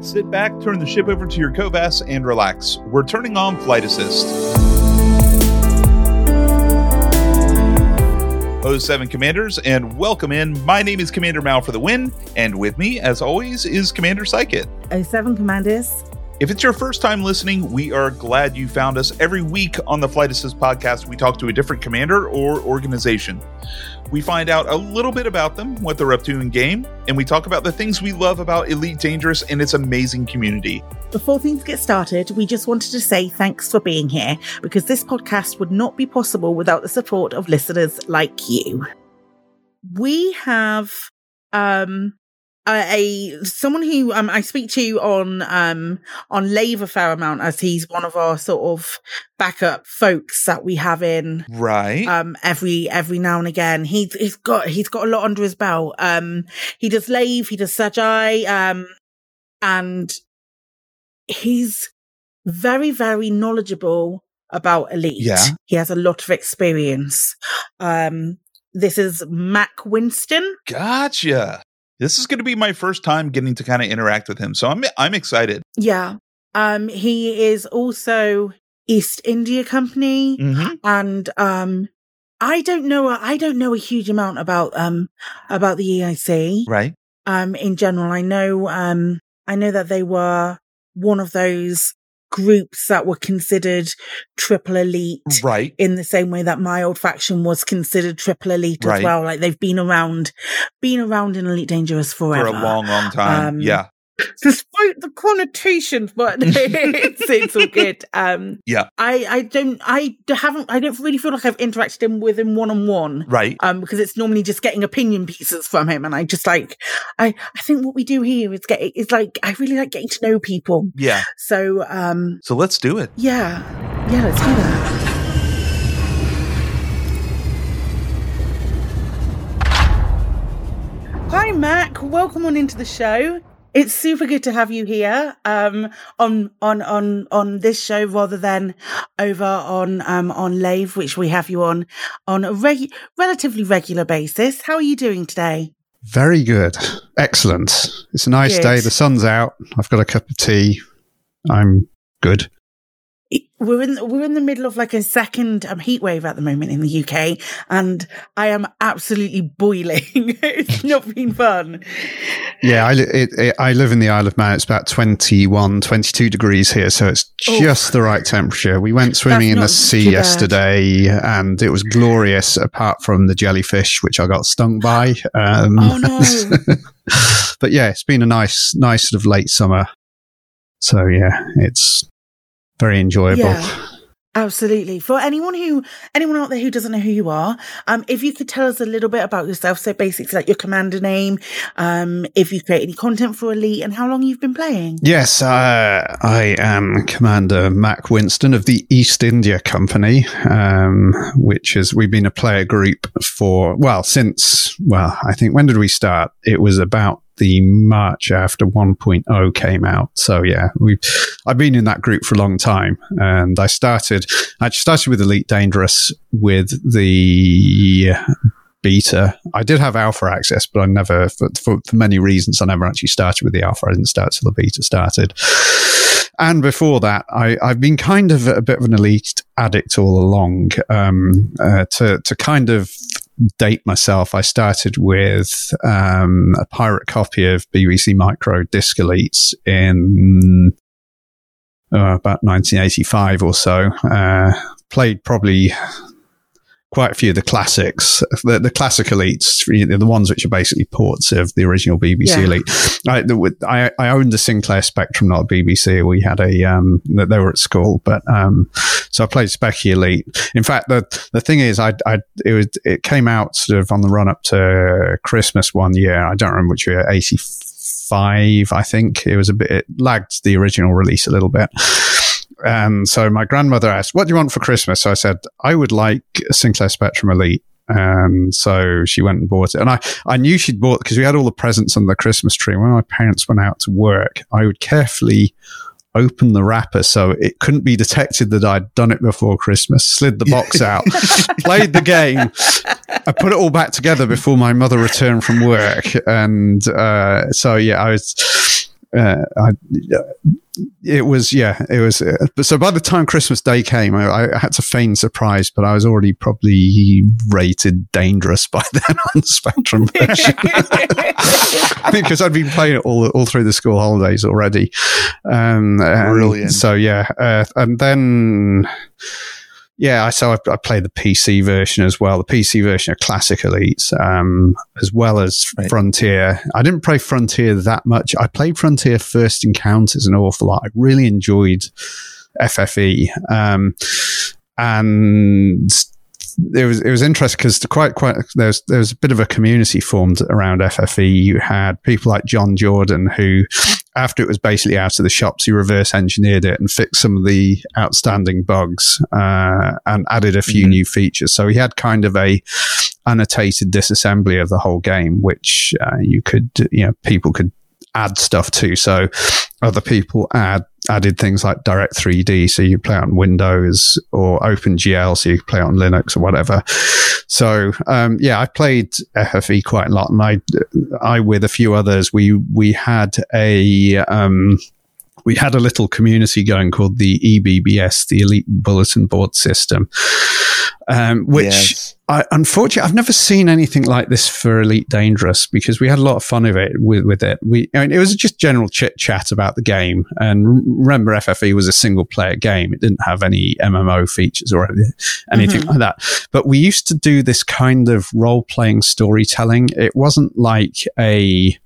Sit back, turn the ship over to your COVAS, and relax. We're turning on Flight Assist. 07 Commanders, and welcome in. My name is Commander Mal for the win, and with me, as always, is Commander Psychit. 07 Commanders. If it's your first time listening, we are glad you found us. Every week on the Flight Assist podcast, we talk to a different commander or organization. We find out a little bit about them, what they're up to in game, and we talk about the things we love about Elite Dangerous and its amazing community. Before things get started, we just wanted to say thanks for being here because this podcast would not be possible without the support of listeners like you. We have um a someone who um, I speak to on um on Lave a fair amount as he's one of our sort of backup folks that we have in right. um every every now and again. He's he's got he's got a lot under his belt. Um he does Lave he does Sajai um and he's very very knowledgeable about elite. Yeah. He has a lot of experience. Um this is Mac Winston. Gotcha this is going to be my first time getting to kind of interact with him. So I'm I'm excited. Yeah. Um he is also East India Company mm-hmm. and um I don't know I don't know a huge amount about um about the EIC. Right. Um in general I know um I know that they were one of those groups that were considered triple elite right. in the same way that my old faction was considered triple elite right. as well. Like they've been around been around in elite dangerous forever for a long long time. Um, yeah despite the connotations, but it's, it's all good. Um, yeah, I, I don't, I haven't, I don't really feel like I've interacted him with him one on one, right? Um, because it's normally just getting opinion pieces from him, and I just like, I, I think what we do here is get, is like, I really like getting to know people. Yeah. So, um, so let's do it. Yeah, yeah, let's do that. Hi, Mac. Welcome on into the show. It's super good to have you here um, on on on on this show rather than over on um, on Lave, which we have you on on a relatively regular basis. How are you doing today? Very good, excellent. It's a nice good. day. The sun's out. I've got a cup of tea. I'm good we're in we're in the middle of like a second um, heat wave at the moment in the UK, and I am absolutely boiling. it's not been fun. Yeah, I, it, it, I live in the Isle of Man. It's about 21, 22 degrees here, so it's just the right temperature. We went swimming in the sea yesterday, and it was glorious. Apart from the jellyfish, which I got stung by. Um, oh no! but yeah, it's been a nice, nice sort of late summer. So yeah, it's very enjoyable. Yeah. Absolutely. For anyone who, anyone out there who doesn't know who you are, um, if you could tell us a little bit about yourself. So basically like your commander name, um, if you create any content for Elite and how long you've been playing. Yes, uh, I am Commander Mac Winston of the East India Company, um, which is, we've been a player group for, well, since, well, I think when did we start? It was about the March after 1.0 came out. So yeah, we I've been in that group for a long time, and I started I started with Elite Dangerous with the beta. I did have alpha access, but I never, for, for, for, many reasons, I never actually started with the alpha. I didn't start till the beta started. And before that, I, have been kind of a bit of an elite addict all along. Um, uh, to to kind of date myself, I started with um, a pirate copy of BBC Micro Disc Elites in uh, about 1985 or so. Uh, played probably quite a few of the classics, the, the classic elites, the ones which are basically ports of the original BBC yeah. Elite. I, the, I, I, owned a Sinclair Spectrum, not a BBC. We had a, um, they were at school, but, um, so I played Speccy Elite. In fact, the, the thing is, I, I, it was, it came out sort of on the run up to Christmas one year. I don't remember which year, 85, I think. It was a bit, it lagged the original release a little bit. And so my grandmother asked, What do you want for Christmas? So I said, I would like a Sinclair Spectrum Elite. And so she went and bought it. And I, I knew she'd bought because we had all the presents under the Christmas tree. When my parents went out to work, I would carefully open the wrapper so it couldn't be detected that I'd done it before Christmas, slid the box out, played the game. I put it all back together before my mother returned from work. And uh, so, yeah, I was uh, I, it was yeah, it was. Uh, so by the time Christmas Day came, I, I, had to feign surprise, but I was already probably rated dangerous by then on the Spectrum version because I'd been playing it all all through the school holidays already. Um, Brilliant. So yeah, uh, and then yeah, so I, I played the PC version as well, the PC version of Classic Elite, um, as well as right. Frontier. I didn't play Frontier that much. I played Frontier First Encounters an awful lot. I really enjoyed FFE. Um, and it was it was interesting because quite quite there's there's a bit of a community formed around FFE. You had people like John Jordan who, after it was basically out of the shops, he reverse engineered it and fixed some of the outstanding bugs uh, and added a few mm-hmm. new features. So he had kind of a annotated disassembly of the whole game, which uh, you could you know people could add stuff to. So other people add added things like Direct 3D, so you play on Windows, or OpenGL, so you play on Linux or whatever. So um, yeah, I played FFE quite a lot, and I, I with a few others, we we had a um, we had a little community going called the EBBS, the Elite Bulletin Board System, um, which yes. I, unfortunately I've never seen anything like this for Elite Dangerous because we had a lot of fun of it with, with it. We, I mean, it was just general chit chat about the game. And remember, FFE was a single player game; it didn't have any MMO features or anything mm-hmm. like that. But we used to do this kind of role playing storytelling. It wasn't like a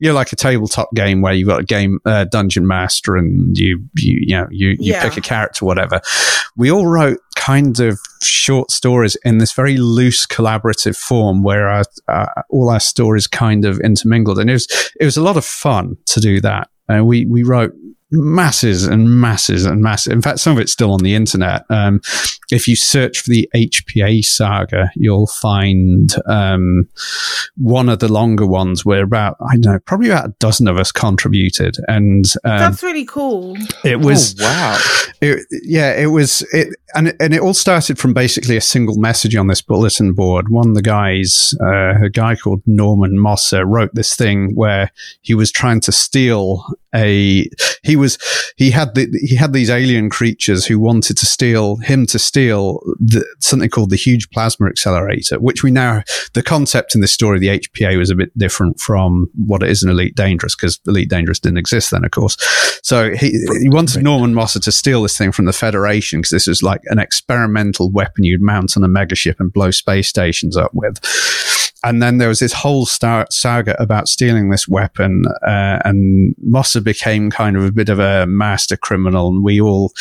you're like a tabletop game where you've got a game uh, dungeon master and you you you know you, you yeah. pick a character whatever. We all wrote kind of short stories in this very loose collaborative form where our, uh, all our stories kind of intermingled. And it was it was a lot of fun to do that. And we we wrote masses and masses and masses. In fact, some of it's still on the internet. Um, if you search for the HPA saga, you'll find um, one of the longer ones where about I don't know, probably about a dozen of us contributed, and um, that's really cool. It was oh, wow. It, yeah, it was it, and and it all started from basically a single message on this bulletin board. One of the guys, uh, a guy called Norman Mosser, wrote this thing where he was trying to steal a he was he had the, he had these alien creatures who wanted to steal him to steal the, something called the huge plasma accelerator which we now the concept in this story the HPA was a bit different from what it is in Elite Dangerous because Elite Dangerous didn't exist then of course. So he he wanted Norman Mosser to steal this thing from the Federation because this was like an experimental weapon you'd mount on a megaship and blow space stations up with and then there was this whole saga about stealing this weapon, uh, and Mosser became kind of a bit of a master criminal, and we all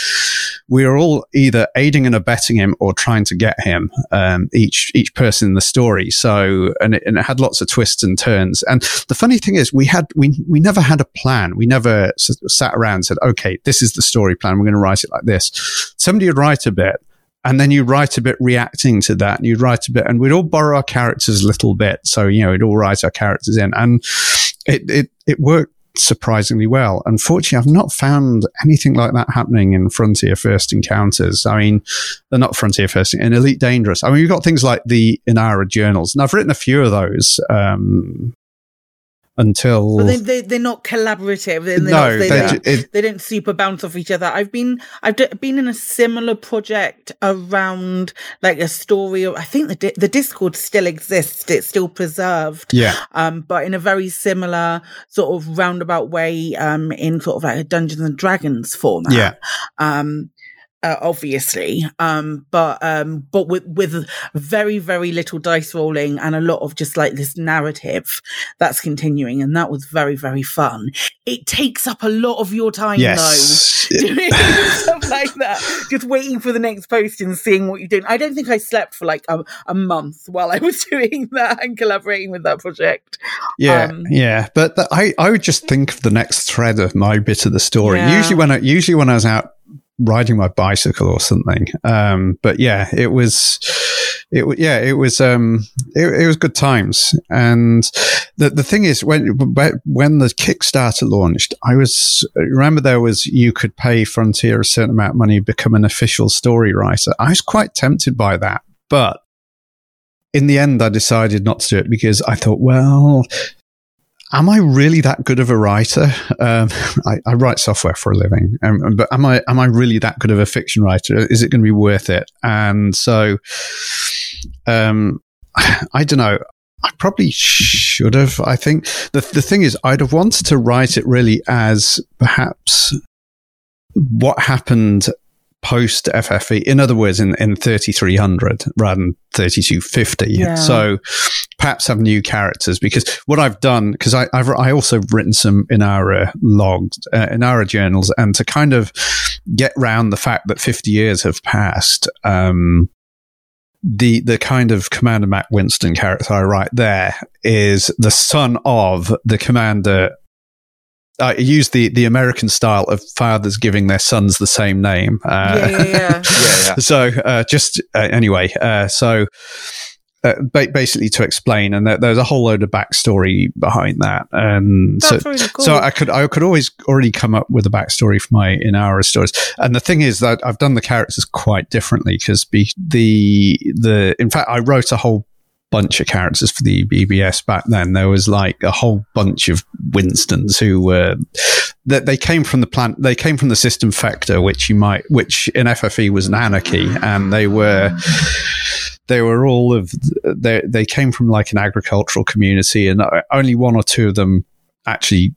we were all either aiding and abetting him or trying to get him. Um, each each person in the story. So and it, and it, had lots of twists and turns. And the funny thing is, we had we we never had a plan. We never sat around and said, "Okay, this is the story plan. We're going to write it like this." Somebody would write a bit, and then you write a bit reacting to that and you'd write a bit and we'd all borrow our characters a little bit so you know we'd all write our characters in and it it, it worked surprisingly well. Unfortunately i've not found anything like that happening in frontier first encounters. I mean they're not frontier first in elite dangerous. I mean you've got things like the inara journals and i've written a few of those um, until they, they, they're not collaborative. They're no, not, they, don't, it, they don't super bounce off each other. I've been I've d- been in a similar project around like a story. Of, I think the di- the Discord still exists. It's still preserved. Yeah. Um, but in a very similar sort of roundabout way. Um, in sort of like a Dungeons and Dragons format. Yeah. Um, uh, obviously, um, but um, but with with very very little dice rolling and a lot of just like this narrative that's continuing, and that was very very fun. It takes up a lot of your time yes. though, doing stuff like that, just waiting for the next post and seeing what you're doing. I don't think I slept for like a, a month while I was doing that and collaborating with that project. Yeah, um, yeah, but the, I I would just think of the next thread of my bit of the story. Yeah. Usually when I usually when I was out riding my bicycle or something. Um, but yeah, it was, it yeah, it was, um, it, it, was good times. And the, the thing is, when, when the Kickstarter launched, I was, remember there was, you could pay Frontier a certain amount of money, become an official story writer. I was quite tempted by that, but in the end, I decided not to do it because I thought, well, am I really that good of a writer? Um, I, I, write software for a living, um, but am I am I really that good of a fiction writer? Is it going to be worth it? And so, um, I don't know. I probably should have. I think the the thing is, I'd have wanted to write it really as perhaps what happened post FFE. In other words, in, in 3300 rather than 3250. Yeah. So perhaps have new characters because what I've done, because I've I also written some Inara logs, uh, Inara journals, and to kind of get round the fact that 50 years have passed, um, the the kind of Commander Mac Winston character I write there is the son of the commander I use the the American style of fathers giving their sons the same name. Uh, yeah, yeah, yeah. yeah, yeah. So uh, just uh, anyway, uh, so uh, basically to explain, and there's a whole load of backstory behind that, and That's so really cool. so I could I could always already come up with a backstory for my Inara stories, and the thing is that I've done the characters quite differently because the the in fact I wrote a whole bunch of characters for the BBS back then. There was like a whole bunch of Winstons who were that they came from the plant. They came from the system factor, which you might, which in FFE was an anarchy, and they were. They were all of they. They came from like an agricultural community, and only one or two of them actually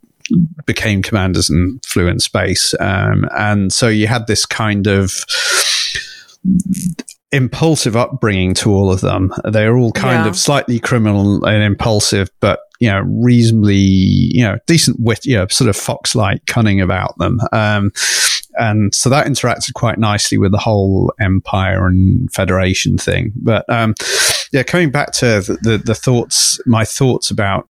became commanders and flew in space. Um, and so you had this kind of impulsive upbringing to all of them. They're all kind yeah. of slightly criminal and impulsive, but you know, reasonably, you know, decent wit, you know, sort of fox-like cunning about them. Um, and so that interacted quite nicely with the whole empire and federation thing. But um, yeah, coming back to the, the, the thoughts, my thoughts about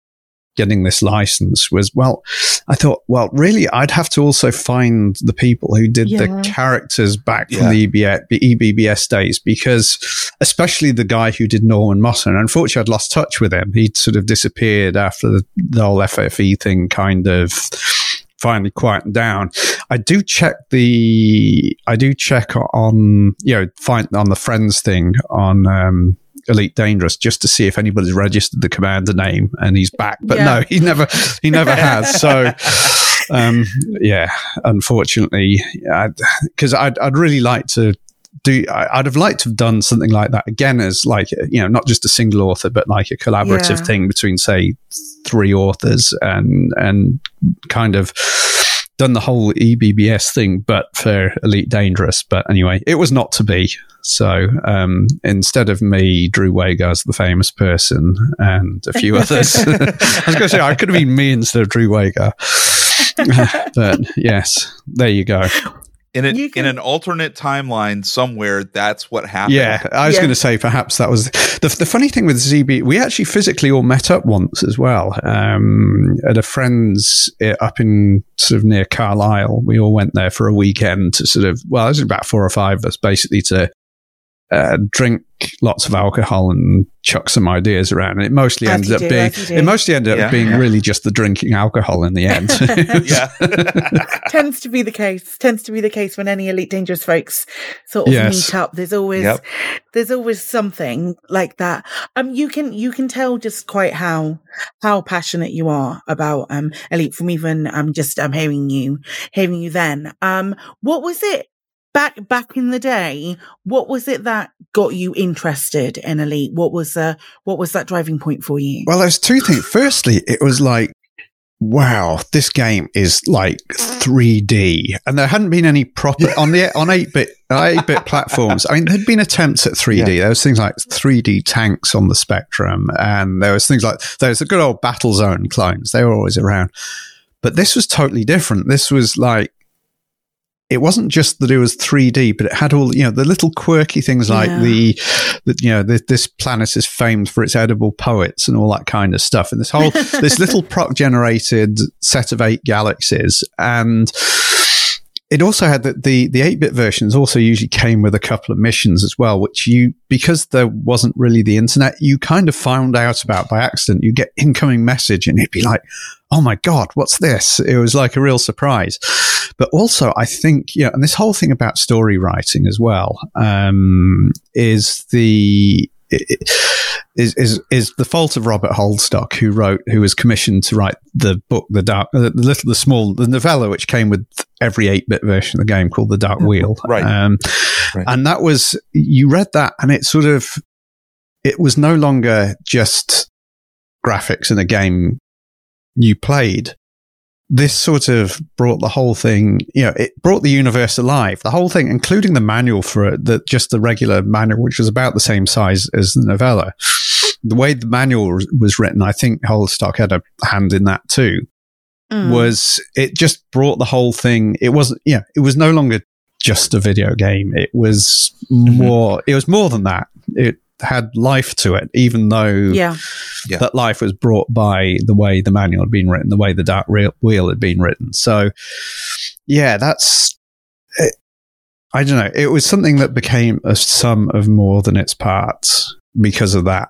getting this license was well i thought well really i'd have to also find the people who did yeah. the characters back yeah. from the EBS, ebbs days because especially the guy who did norman moss and unfortunately i'd lost touch with him he'd sort of disappeared after the, the whole ffe thing kind of finally quietened down. I do check the, I do check on, you know, find on the friends thing on, um, Elite Dangerous just to see if anybody's registered the commander name and he's back. But yeah. no, he never he never has. So um, yeah, unfortunately, because I'd, I'd really like to do I'd have liked to have done something like that again as like you know not just a single author but like a collaborative yeah. thing between say three authors and and kind of done the whole EBBS thing, but for Elite Dangerous. But anyway, it was not to be. So um, instead of me, Drew Wagar's the famous person and a few others. I was going to say, I could have been me instead of Drew Wagar. but yes, there you go in a, can, in an alternate timeline somewhere that's what happened yeah i was yeah. going to say perhaps that was the, the funny thing with zb we actually physically all met up once as well um, at a friend's uh, up in sort of near carlisle we all went there for a weekend to sort of well it was about four or five of us basically to uh, drink lots of alcohol and chuck some ideas around. And it mostly ended up do, being it mostly ended yeah. up being yeah. really just the drinking alcohol in the end. yeah, tends to be the case. Tends to be the case when any elite dangerous folks sort of yes. meet up. There's always yep. there's always something like that. Um, you can you can tell just quite how how passionate you are about um elite from even um just um hearing you hearing you then. Um, what was it back back in the day, what was it that got you interested in Elite? What was uh, what was that driving point for you? Well, there's two things. Firstly, it was like, wow, this game is like 3D, and there hadn't been any proper on the on eight bit eight bit platforms. I mean, there'd been attempts at 3D. Yeah. There was things like 3D tanks on the Spectrum, and there was things like there was the good old Battle Zone clones. They were always around. But this was totally different. This was like it wasn't just that it was 3D, but it had all, you know, the little quirky things like yeah. the, the, you know, the, this planet is famed for its edible poets and all that kind of stuff. And this whole, this little proc generated set of eight galaxies. And, it also had that the the 8-bit versions also usually came with a couple of missions as well which you because there wasn't really the internet you kind of found out about by accident. You get incoming message and it'd be like oh my god what's this? It was like a real surprise. But also i think yeah and this whole thing about story writing as well um, is the is is is the fault of Robert Holdstock, who wrote, who was commissioned to write the book, the dark, the little, the small, the novella, which came with every eight bit version of the game, called the Dark Wheel, right. Um, right? And that was you read that, and it sort of it was no longer just graphics in a game you played this sort of brought the whole thing, you know, it brought the universe alive. The whole thing, including the manual for it, that just the regular manual, which was about the same size as the novella. The way the manual was written, I think Holdstock had a hand in that too. Mm. Was it just brought the whole thing? It wasn't, yeah, it was no longer just a video game. It was mm-hmm. more, it was more than that. It had life to it, even though yeah. yeah. that life was brought by the way the manual had been written, the way the dark wheel had been written. So, yeah, that's. It, I don't know. It was something that became a sum of more than its parts because of that.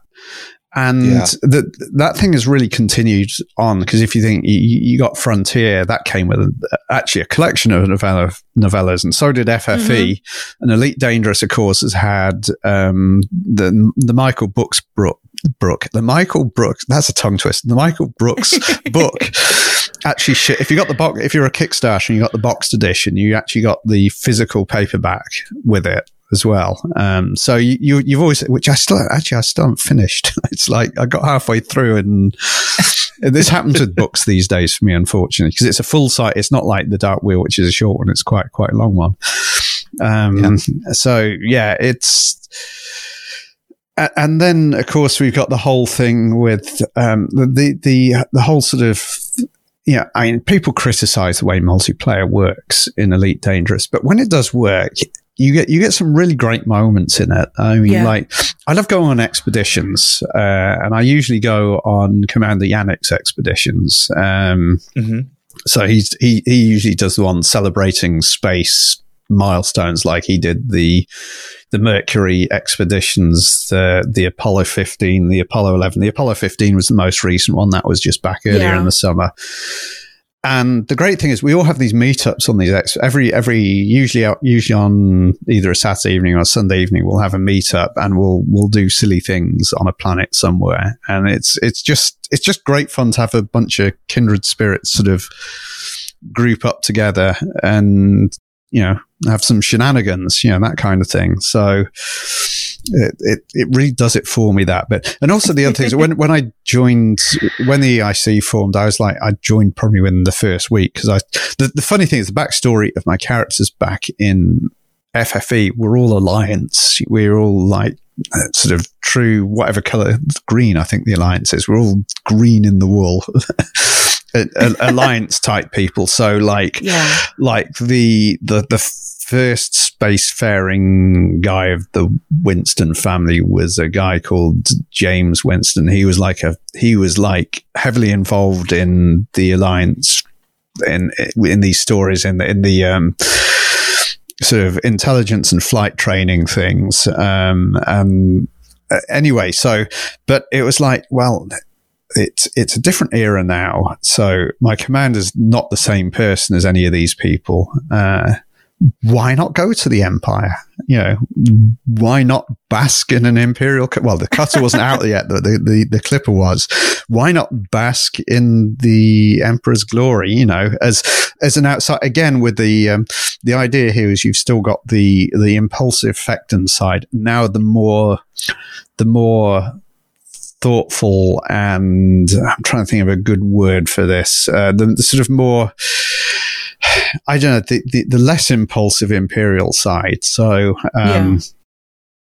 And yeah. that that thing has really continued on because if you think you, you, got Frontier, that came with actually a collection of novella, novellas, and so did FFE. Mm-hmm. And Elite Dangerous, of course, has had um, the the Michael Brookes book. Brook, the Michael Brookes. That's a tongue twist. The Michael Brookes book. Actually, if you got the box, if you're a Kickstarter and you got the boxed edition, you actually got the physical paperback with it as well. Um, so you, you have always, which I still actually I still haven't finished. it's like I got halfway through, and this happens with books these days for me, unfortunately, because it's a full site. It's not like the Dark Wheel, which is a short one. It's quite quite a long one. Um, yeah. So yeah, it's. And then, of course, we've got the whole thing with um, the the the whole sort of yeah, I mean, people criticize the way multiplayer works in Elite Dangerous, but when it does work, you get you get some really great moments in it. I mean, yeah. like I love going on expeditions, uh, and I usually go on Commander Yannick's expeditions. Um, mm-hmm. So he's he he usually does the one celebrating space milestones, like he did the the Mercury expeditions, the the Apollo fifteen, the Apollo eleven. The Apollo fifteen was the most recent one. That was just back earlier yeah. in the summer. And the great thing is, we all have these meetups on these every every usually uh, usually on either a Saturday evening or a Sunday evening. We'll have a meetup and we'll we'll do silly things on a planet somewhere, and it's it's just it's just great fun to have a bunch of kindred spirits sort of group up together and you know have some shenanigans, you know that kind of thing. So it, it, it really does it for me that bit. And also the other things when, when I joined, when the EIC formed, I was like, I joined probably within the first week because I, the, the funny thing is the backstory of my characters back in FFE were all alliance. We are all like uh, sort of true, whatever color, green, I think the alliance is. We're all green in the wool. alliance type people. So like, yeah. like the, the, the first spacefaring guy of the Winston family was a guy called James Winston. He was like a, he was like heavily involved in the alliance in, in these stories in the, in the, um, sort of intelligence and flight training things. Um, um, anyway, so, but it was like, well, it's it's a different era now. So my commander's not the same person as any of these people. Uh, why not go to the Empire? You know, why not bask in an Imperial? Well, the cutter wasn't out yet, the, the, the Clipper was. Why not bask in the Emperor's glory? You know, as as an outside again with the um, the idea here is you've still got the the impulsive Fecton side. Now the more the more thoughtful and I'm trying to think of a good word for this. Uh, the, the sort of more I don't know, the, the, the less impulsive imperial side. So, um, yeah.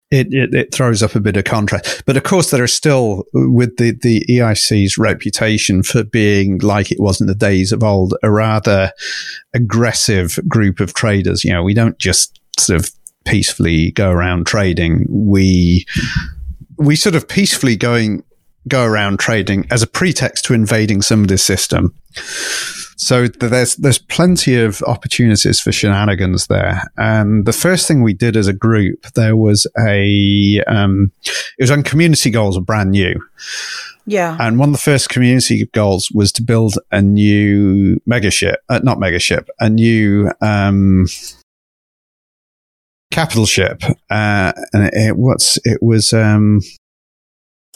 It, it, it, throws up a bit of contrast. But of course, there are still, with the, the EIC's reputation for being like it was in the days of old, a rather aggressive group of traders. You know, we don't just sort of peacefully go around trading. We, we sort of peacefully going, go around trading as a pretext to invading somebody's system. So there's there's plenty of opportunities for shenanigans there. And the first thing we did as a group, there was a um, it was on community goals, brand new. Yeah. And one of the first community goals was to build a new megaship, uh, not megaship, a new um, capital ship. Uh, and it, it, what's it was um,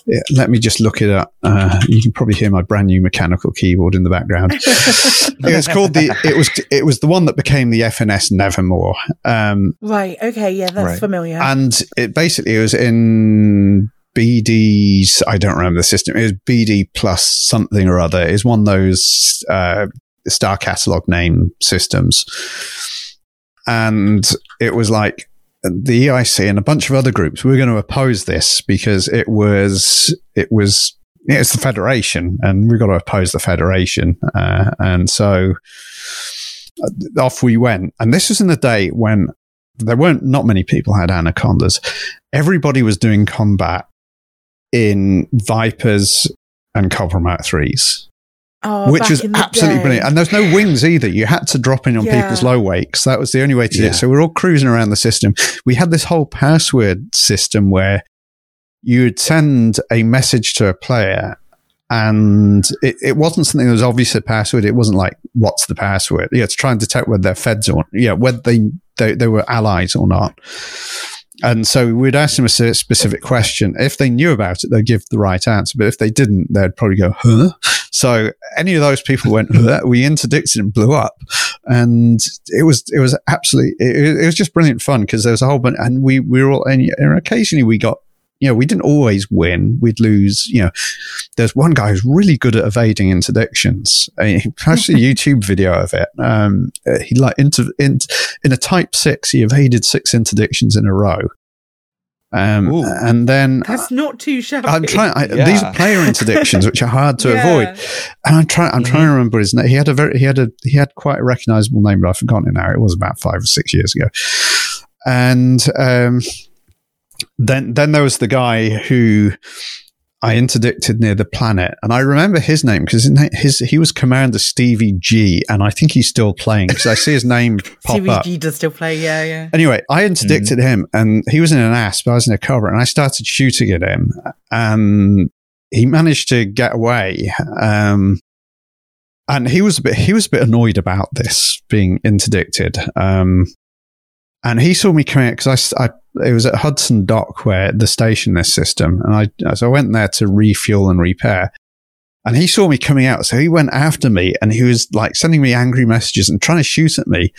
Yeah, let me just look it up. Uh, you can probably hear my brand new mechanical keyboard in the background. it's called the. It was. It was the one that became the FNS Nevermore. Um, right. Okay. Yeah, that's Right. familiar. and it basically was in BD's. I don't remember the system. It was BD plus something or other. Is one of those uh, star catalog name systems, and it was like the EIC and a bunch of other groups. We were going to oppose this because it was it was it's the federation, and we've got to oppose the federation, uh, and so uh, off we went. And this was in the day when there weren't not many people had anacondas. Everybody was doing combat in Vipers and Cobra Mark threes, oh, which was absolutely day. brilliant. And there's no wings either. You had to drop in on Yeah. people's low wakes. That was the only way to do it. So we're all cruising around the system. We had this whole password system where you would send a message to a player and it, it wasn't something that was obvious a password. It wasn't like, what's the password? Yeah, to try and detect whether they're feds or, yeah, whether they, they, they were allies or not. And so we'd ask them a specific question. If they knew about it, they'd give the right answer. But if they didn't, they'd probably go, huh? So any of those people went, huh? we interdicted and blew up. And it was, it was absolutely, it, it was just brilliant fun because there was a whole bunch, and we, we were all, and, and occasionally we got, you know, we didn't always win. We'd lose, you know, there's one guy who's really good at evading interdictions. He posted a YouTube video of it. Um, he like inter, in, in a type six, he evaded six interdictions in a row. Um, and then That's not too shabby. I'm trying. I, Yeah. These are player interdictions, which are hard to Yeah. avoid. And I'm trying. I'm trying to remember his name. He had a very. He had a. He had quite a recognizable name, but I've forgotten it now. It was about five or six years ago. And um, then then there was the guy who I interdicted near the planet, and I remember his name because his, his, he was Commander Stevie G, and I think he's still playing because I see his name pop up. CVG does still play. Yeah, yeah. Anyway, I interdicted him, and he was in an asp. I was in a cover, and I started shooting at him, and he managed to get away. Um, and he was a bit he was a bit annoyed about this being interdicted. Um, and he saw me coming out because I, I- it was at Hudson Dock where the station this system, and I so I went there to refuel and repair. And he saw me coming out, so he went after me, and he was like sending me angry messages and trying to shoot at me.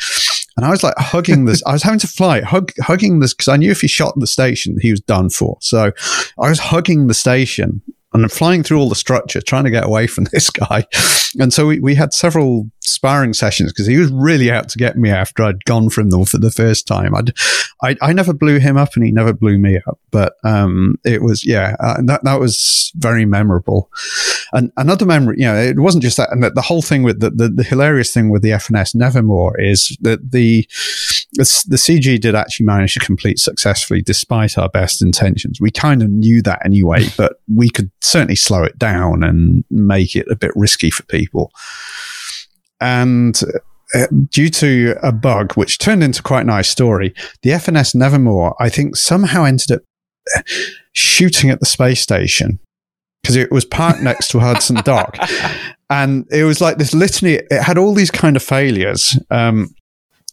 And I was like hugging this. I was having to fly, hug, hugging this because I knew if he shot the station, he was done for. So I was hugging the station and I'm flying through all the structure, trying to get away from this guy. And so we, we had several sparring sessions because he was really out to get me after I'd gone from them for the first time. I'd, I, I never blew him up and he never blew me up, but, um, it was, yeah, uh, that, that was very memorable. And another memory, you know, it wasn't just that. And the, the whole thing with the, the, the hilarious thing with the FNS Nevermore is that the, the, the CG did actually manage to complete successfully despite our best intentions. We kind of knew that anyway, but we could certainly slow it down and make it a bit risky for people. And uh, due to a bug, which turned into quite a nice story, the FNS Nevermore, I think, somehow ended up uh, shooting at the space station because it was parked next to Hudson Dock. And it was like this litany, it had all these kind of failures. Um,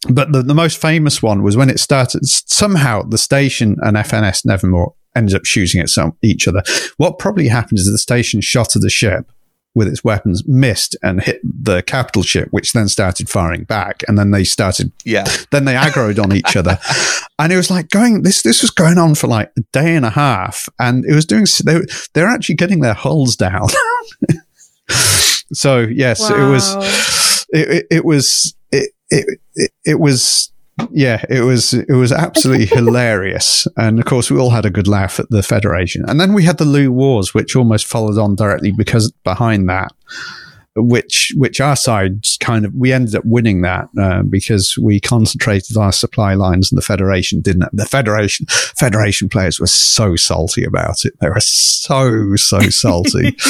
but the, the most famous one was when it started. Somehow the station and FNS Nevermore ended up shooting at some, each other. What probably happened is the station shot at the ship with its weapons, missed and hit the capital ship, which then started firing back. And then they started Yeah. then they aggroed on each other, and it was like going. This this was going on for like a day and a half, and it was doing. They they're actually getting their hulls down. so yes, it was. It, it, it was. It, it it it was. Yeah, it was it was absolutely hilarious, and of course we all had a good laugh at the Federation, and then we had the Lugh Wars, which almost followed on directly because behind that, which which our side kind of we ended up winning that uh, because we concentrated our supply lines and the federation didn't the federation federation players were so salty about it. They were so so salty.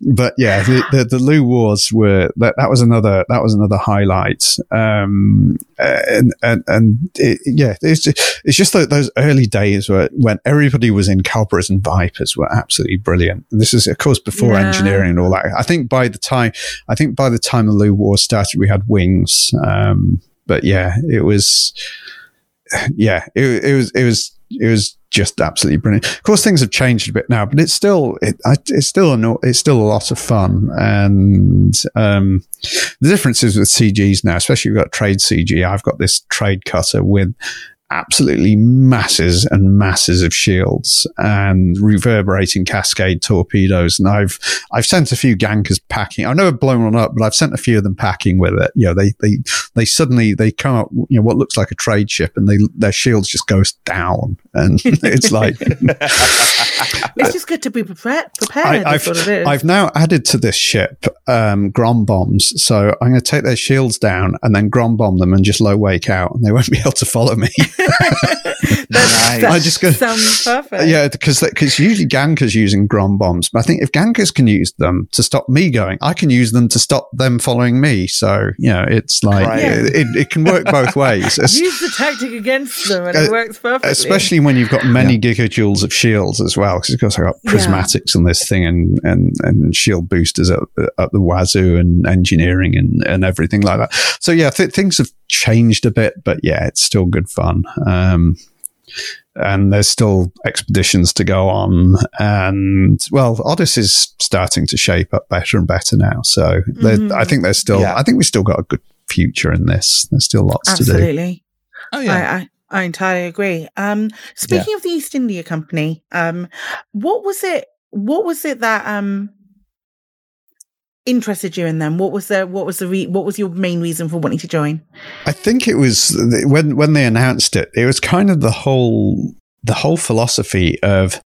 But yeah the, the the Lugh wars were that that was another that was another highlight. Um and and, and it, yeah it's just, it's just that those early days where when everybody was in cobras and vipers were absolutely brilliant. And this is of course before Yeah. engineering and all that. I think by the time i think by the time the Lugh War started we had wings um but yeah it was yeah it, it was it was it was just absolutely brilliant. Of course, things have changed a bit now, but it's still it, it's still a it's still a lot of fun. And um, the differences with CGs now, especially we've got trade CG. I've got this trade cutter with absolutely masses and masses of shields and reverberating cascade torpedoes. And I've I've sent a few gankers packing. I've never blown one up, but I've sent a few of them packing with it. You know, they they they suddenly they come up, you know, what looks like a trade ship, and they their shields just goes down, and it's like it's just good to be prepared. Prepared. I, have I've now added to this ship um, grom bombs, so I'm going to take their shields down and then grom bomb them and just low wake out, and they won't be able to follow me. nice. I just go, sounds perfect. Yeah, because because usually Gankers using Grom bombs, but I think if Gankers can use them to stop me going, I can use them to stop them following me. So you know, it's like right. it, it, it, can work both ways. Use the tactic against them, and uh, it works perfectly. Especially when you've got many yeah. gigajoules of shields as well, because of course I've got prismatics yeah. on this thing and and and shield boosters at, at the wazoo and engineering and and everything like that. So yeah, th- things have changed a bit, but yeah, it's still good fun. Um, and there's still expeditions to go on. And well, Odyssey is starting to shape up better and better now. So mm-hmm. I think there's still, yeah. I think we've still got a good future in this. There's still lots Absolutely. to do. Absolutely. Oh yeah. I, I, I, entirely agree. Um, speaking yeah. of the East India Company, um, what was it? What was it that um interested you in them? What was the what was the re- what was your main reason for wanting to join? I think it was when when they announced it. It was kind of the whole the whole philosophy of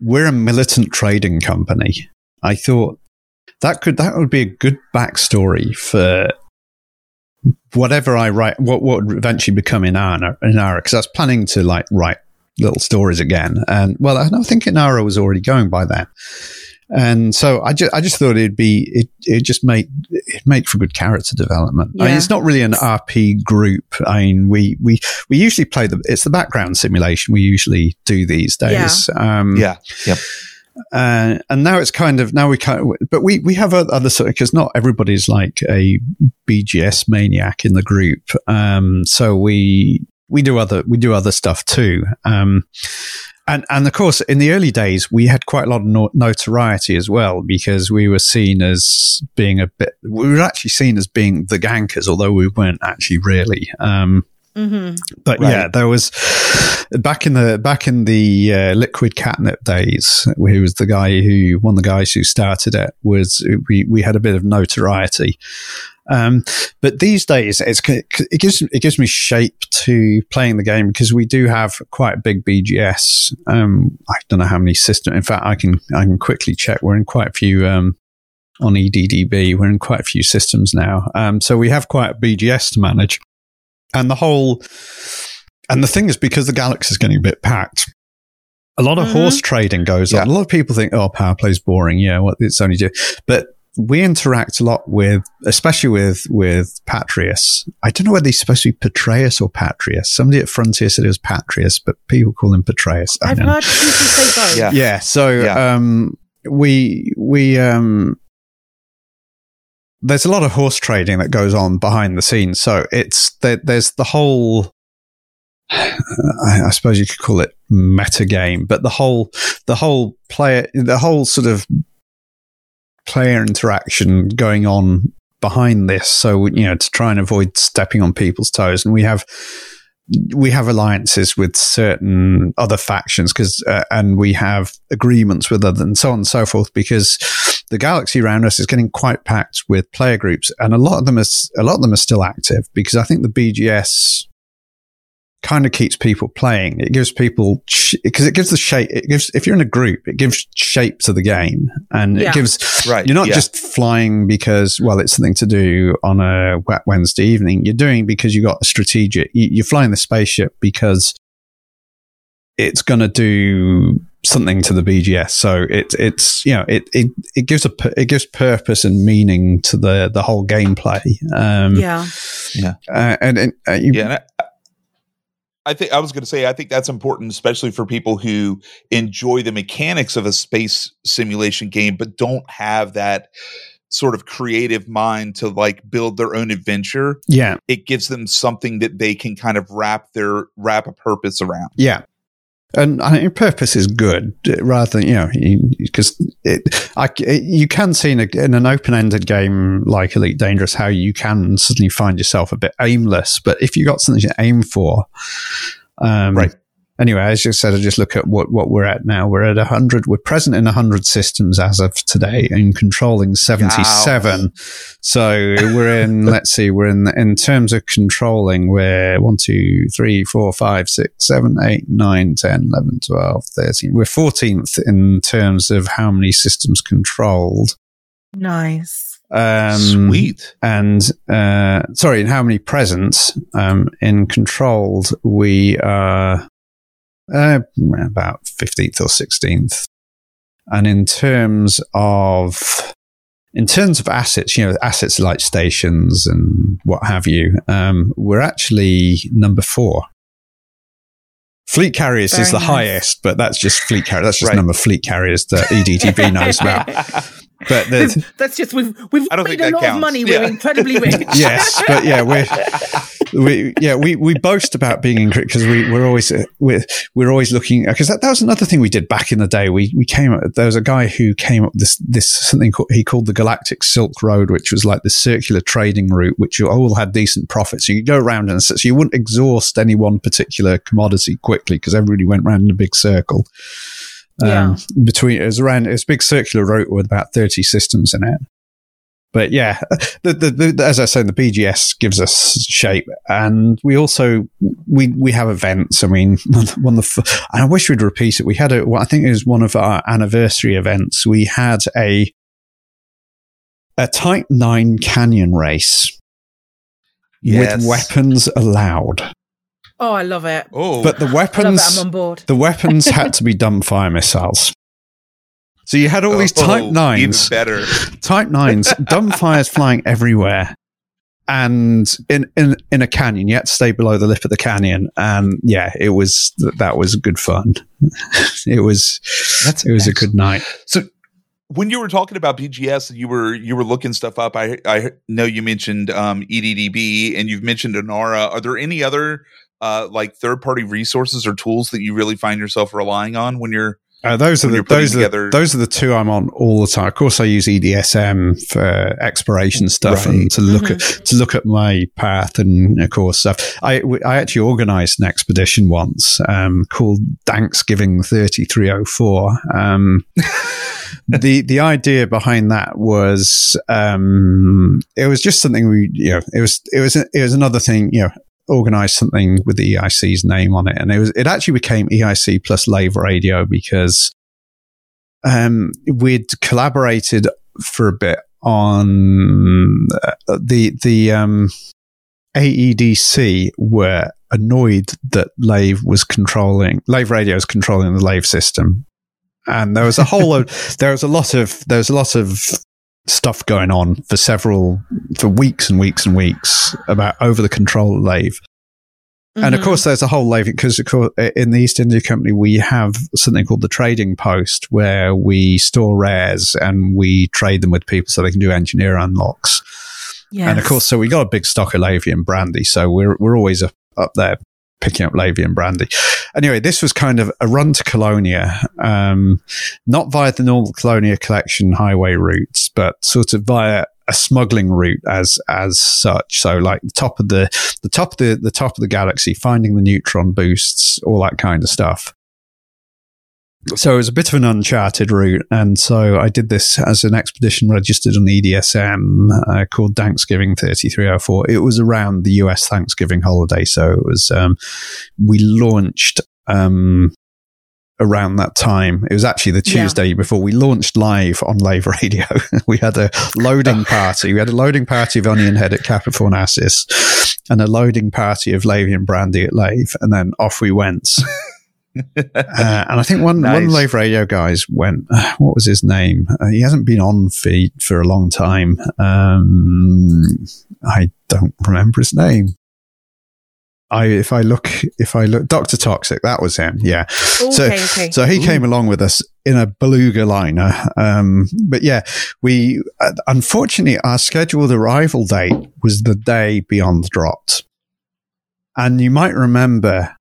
we're a militant trading company. I thought that could that would be a good backstory for whatever I write. What what would eventually become Inara Inara because I was planning to like write little stories again. And well, I think Inara was already going by then. And so I just, I just thought it'd be, it, it just make, it make for good character development. Yeah. I mean, it's not really an RP group. I mean, we, we, we usually play the, it's the background simulation we usually do these days. Yeah. Um, yeah. Yep. Uh, and now it's kind of now we kind of, but we we have other sort because not everybody's like a BGS maniac in the group. Um, so we we do other we do other stuff too. Um, and and of course, in the early days, we had quite a lot of notoriety as well because we were seen as being a bit. We were actually seen as being the gankers, although we weren't actually really. Um, mm-hmm. But right. yeah, there was back in the back in the uh, liquid catnip days. Who was the guy who one of the guys who started it? Was we we had a bit of notoriety, um, but these days, it gives it gives me shape to playing the game because we do have quite a big BGS. Um, I don't know how many systems. In fact, I can I can quickly check. We're in quite a few um, on EDDB. We're in quite a few systems now. Um, so we have quite a BGS to manage, and the whole. And the thing is, because the galaxy is getting a bit packed, a lot of mm-hmm. horse trading goes yeah. on. A lot of people think, "Oh, power play's boring." Yeah, what it's only do, but we interact a lot with, especially with with Patrius. I don't know whether he's supposed to be Patreus or Patrius. Somebody at Frontier said it was Patrius, but people call him Patreus. I've heard people say both. Yeah, yeah. So yeah. Um, we we um, there's a lot of horse trading that goes on behind the scenes. So it's there, there's the whole. I, suppose you could call it meta game, but the whole the whole player the whole sort of player interaction going on behind this. So, you know, to try and avoid stepping on people's toes. And we have, we have alliances with certain other factions because, uh, and we have agreements with other and so on and so forth because the galaxy around us is getting quite packed with player groups and a lot of them is, a lot of them are still active because I think the BGS kind of keeps people playing. It gives people because it gives the shape. It gives if you're in a group, it gives shape to the game, and yeah. it gives right. You're not yeah. just flying because well, it's something to do on a wet Wednesday evening. You're doing because you got a strategic. You're flying the spaceship because it's going to do something to the BGS. So it, it's you know it, it it gives a it gives purpose and meaning to the the whole gameplay. Um, yeah, yeah, uh, and, and uh, you, yeah. I think I was going to say I think that's important, especially for people who enjoy the mechanics of a space simulation game, but don't have that sort of creative mind to like build their own adventure. Yeah, it gives them something that they can kind of wrap their wrap a purpose around. Yeah, and I think purpose is good rather than you know because you can see in, a, in an open-ended game like Elite Dangerous how you can suddenly find yourself a bit aimless. But if you got something to aim for, um, right, anyway, as you said, I just look at what, what we're at now. We're at 100. We're present in 100 systems as of today and controlling 77. Wow. So we're in, let's see, we're in, in terms of controlling, we're 1, 2, 3, 4, 5, 6, 7, 8, 9, 10, 11, 12, 13. We're 14th in terms of how many systems controlled. Nice. Um, Sweet. And uh, sorry, in how many presents um, in controlled we are uh, about 15th or 16th. And in terms of in terms of assets, you know, assets like stations and what have you, um, we're actually number four. Fleet carriers Very is the nice. highest, but that's just fleet carriers. That's just right. number of fleet carriers that EDDB knows about. But that's just we've we've made a lot counts. of money. Yeah. We're incredibly rich. yes, but yeah, we're we yeah we, we boast about being in because we we're always uh, we're we're always looking because that, that was another thing we did back in the day. We we came up there was a guy who came up this this something called, he called the Galactic Silk Road, which was like the circular trading route, which you all had decent profits. So you go around and so you wouldn't exhaust any one particular commodity quickly because everybody went around in a big circle. Um, yeah. between it was around it's a big circular route with about 30 systems in it but yeah, the, the, the, as I said, the BGS gives us shape, and we also we we have events. I mean, one of the I wish we'd repeat it. We had a, well, I think it was one of our anniversary events. We had a a Type Nine Canyon race yes. with weapons allowed. Oh, I love it. Oh, but the weapons, I'm on board. The weapons had to be dumbfire missiles. So you had all these oh, Type Nines, better Type Nines, dumbfires flying everywhere, and in in in a canyon. You had to stay below the lip of the canyon, and yeah, it was that was good fun. it was That's it was excellent. a good night. So when you were talking about BGS, and you were you were looking stuff up. I I know you mentioned um, EDDB and you've mentioned Inara. Are there any other uh, like third party resources or tools that you really find yourself relying on when you're uh, those are the those are the, those are the two I'm on all the time. Of course, I use EDSM for exploration stuff right. and to look mm-hmm. at to look at my path and of course stuff. I I actually organised an expedition once um, called Thanksgiving thirty three oh four. Um, the the idea behind that was um, it was just something we you know it was it was it was another thing you know organized something with the EIC's name on it, and it was it actually became EIC plus Lave Radio because um, we'd collaborated for a bit on uh, the the um, AEDC were annoyed that Lave was controlling Lave Radio was controlling the Lave system, and there was a whole there was a lot of there was a lot of stuff going on for several for weeks and weeks and weeks about over the control Lave. Mm-hmm. And of mm-hmm. course, there's a whole Lave because of course, in the East India Company, we have something called the trading post where we store rares and we trade them with people so they can do engineer unlocks. Yes. And of course, so we got a big stock of Lavian brandy. So we're, we're always up, up there picking up Lavian brandy. Anyway, this was kind of a run to Colonia, um, not via the normal Colonia collection highway routes, but sort of via a smuggling route as as such. So like the top of the the top of the the top of the galaxy, finding the neutron boosts, all that kind of stuff. So it was a bit of an uncharted route, and so I did this as an expedition registered on the EDSM uh, called Thanksgiving 3304. It was around the US Thanksgiving holiday, so it was um, we launched um, around that time. It was actually the Tuesday yeah. before we launched live on Lave Radio. we had a loading party. We had a loading party of Onion Head at Kappa Fornacis and a loading party of Lavian Brandy at Lave, and then off we went. uh, and I think one nice. one Lave Radio guys went. Uh, what was his name? Uh, he hasn't been on for for a long time. Um, I don't remember his name. I if I look if I look Doctor Toxic that was him yeah okay, so okay. so he Ooh. came along with us in a beluga liner um, but yeah we uh, unfortunately our scheduled arrival date was the day beyond dropped and you might remember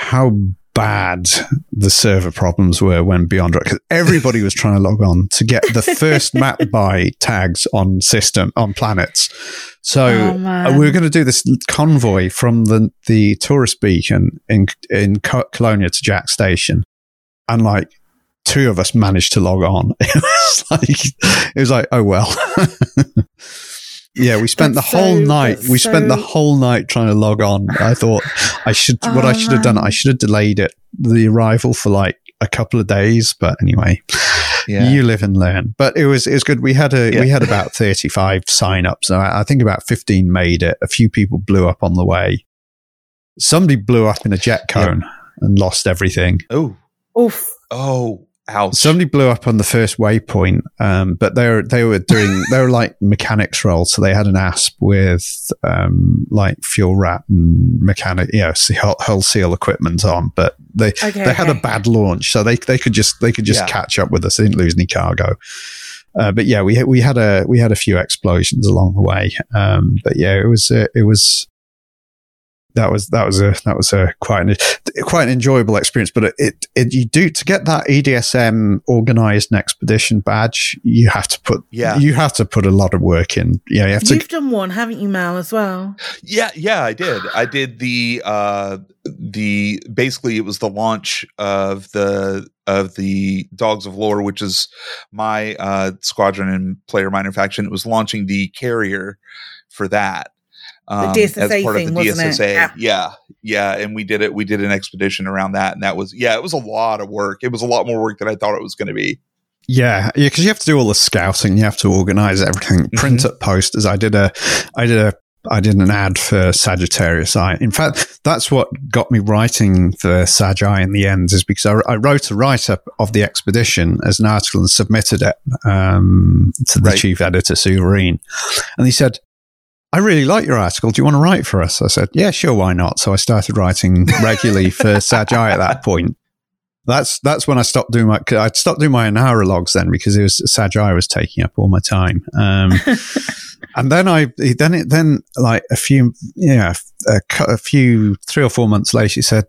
how bad the server problems were when Beyond Rock, because everybody was trying to log on to get the first map buy tags on system on planets. So Oh, we were going to do this convoy from the the tourist beacon in in Colonia to Jaques Station, and like two of us managed to log on. It was like it was like oh well. Yeah, we spent That's the whole so- night. that's We spent the whole night trying to log on. I thought I should. what I Oh, should have done. Uh-huh. I should have delayed it, the arrival for like a couple of days. But anyway, Yeah. you live and learn. But it was it was good. We had a Yeah. we had about thirty five sign ups. I, I think about fifteen made it. A few people blew up on the way. Somebody blew up in a jet cone and lost everything. oh. Oof. Oh. Ouch. Somebody blew up on the first waypoint, um, but they were they were doing they were like mechanics roles, so they had an asp with um, like fuel rat and mechanic, yeah, see- hull, hull seal equipment on, but they Okay. they had a bad launch, so they they could just they could just Yeah. catch up with us. They didn't lose any cargo. Uh, but yeah, we we had a we had a few explosions along the way. Um, but yeah, it was uh, it was that was that was a that was a quite an quite an enjoyable experience. But it, it you do to get that EDSM organized and expedition badge, you have to put Yeah. you have to put a lot of work in. Yeah, you have to You've done one, haven't you, Mal, as well? Yeah, yeah, I did. I did the uh the basically it was the launch of the of the Dogs of Lore, which is my uh squadron and player minor faction. It was launching the carrier for that. Um, DSSA thing, wasn't it? Yeah. Yeah. yeah, yeah, and we did it. We did an expedition around that, and that was yeah, it was a lot of work. It was a lot more work than I thought it was going to be. Yeah, yeah, because you have to do all the scouting, you have to organize everything, print up posters. I did a, I did a, I did an ad for Sagittarius Eye. In fact, that's what got me writing for Sag Eye in the end, is because I, I wrote a write up of the expedition as an article and submitted it um, to the Right. chief editor, Suverine, and he said. I really like your article. Do you want to write for us? I said, yeah, sure. Why not? So I started writing regularly for Sag at that point. That's that's when I stopped doing my. I stopped doing my Inara logs then because it was Sag Eye was taking up all my time. Um, and then I then it then like a few yeah a, a few three or four months later he said.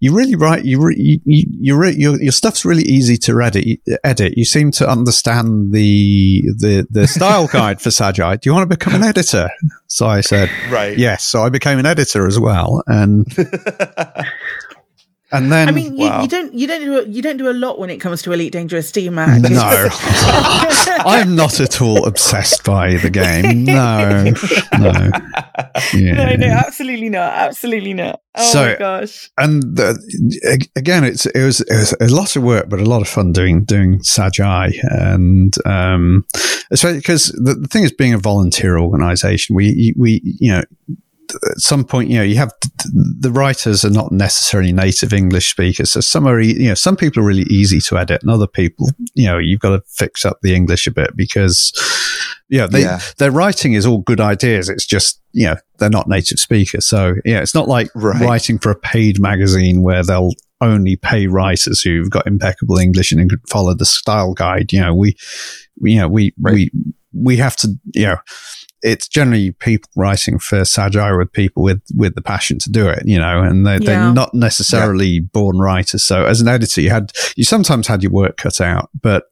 You really write. You re, you, you, re, your your stuff's really easy to edit. Edit. You seem to understand the the the style guide for Sag Eye. Do you want to become an editor? So I said Right. yes. So I became an editor as well, and and then I mean, you, Wow. you don't you don't do a, you don't do a lot when it comes to Elite Dangerous Team, Mac. No, I'm not at all obsessed by the game. No, no. Yeah. no, no, absolutely not, absolutely not. Oh So- my gosh. And the, again, it's it was it was a lot of work, but a lot of fun doing doing Sag Eye, and um, especially because the, the thing is, being a volunteer organisation, we we you know. At some point, you know, you have the writers are not necessarily native English speakers. So some are, you know, some people are really easy to edit, and other people, you know, you've got to fix up the English a bit because, yeah, they, Yeah. their writing is all good ideas. It's just, you know, they're not native speakers. So, yeah, it's not like Right. writing for a paid magazine where they'll only pay writers who've got impeccable English and can follow the style guide. You know, we, we you know, we, Right. we, we have to, you know, it's generally people writing for Sag Eye with people with, with the passion to do it, you know, and they, Yeah. they're not necessarily born writers. So as an editor, you had, you sometimes had your work cut out, but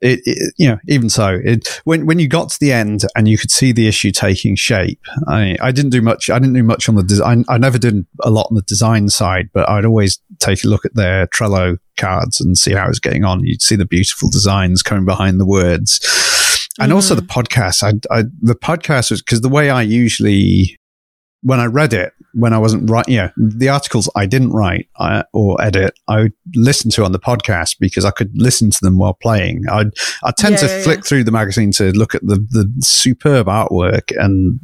it, it you know, even so, it, when, when you got to the end and you could see the issue taking shape, I, I didn't do much, I didn't do much on the design. I never did a lot on the design side, but I'd always take a look at their Trello cards and see how it was getting on. You'd see the beautiful designs coming behind the words. And also the mm-hmm. podcast, I, I, the podcast was because the way I usually, when I read it, when I wasn't writing, yeah, the articles I didn't write or edit, I would listen to on the podcast because I could listen to them while playing. I'd, I tend Yeah, to yeah, flick yeah. through the magazine to look at the, the superb artwork and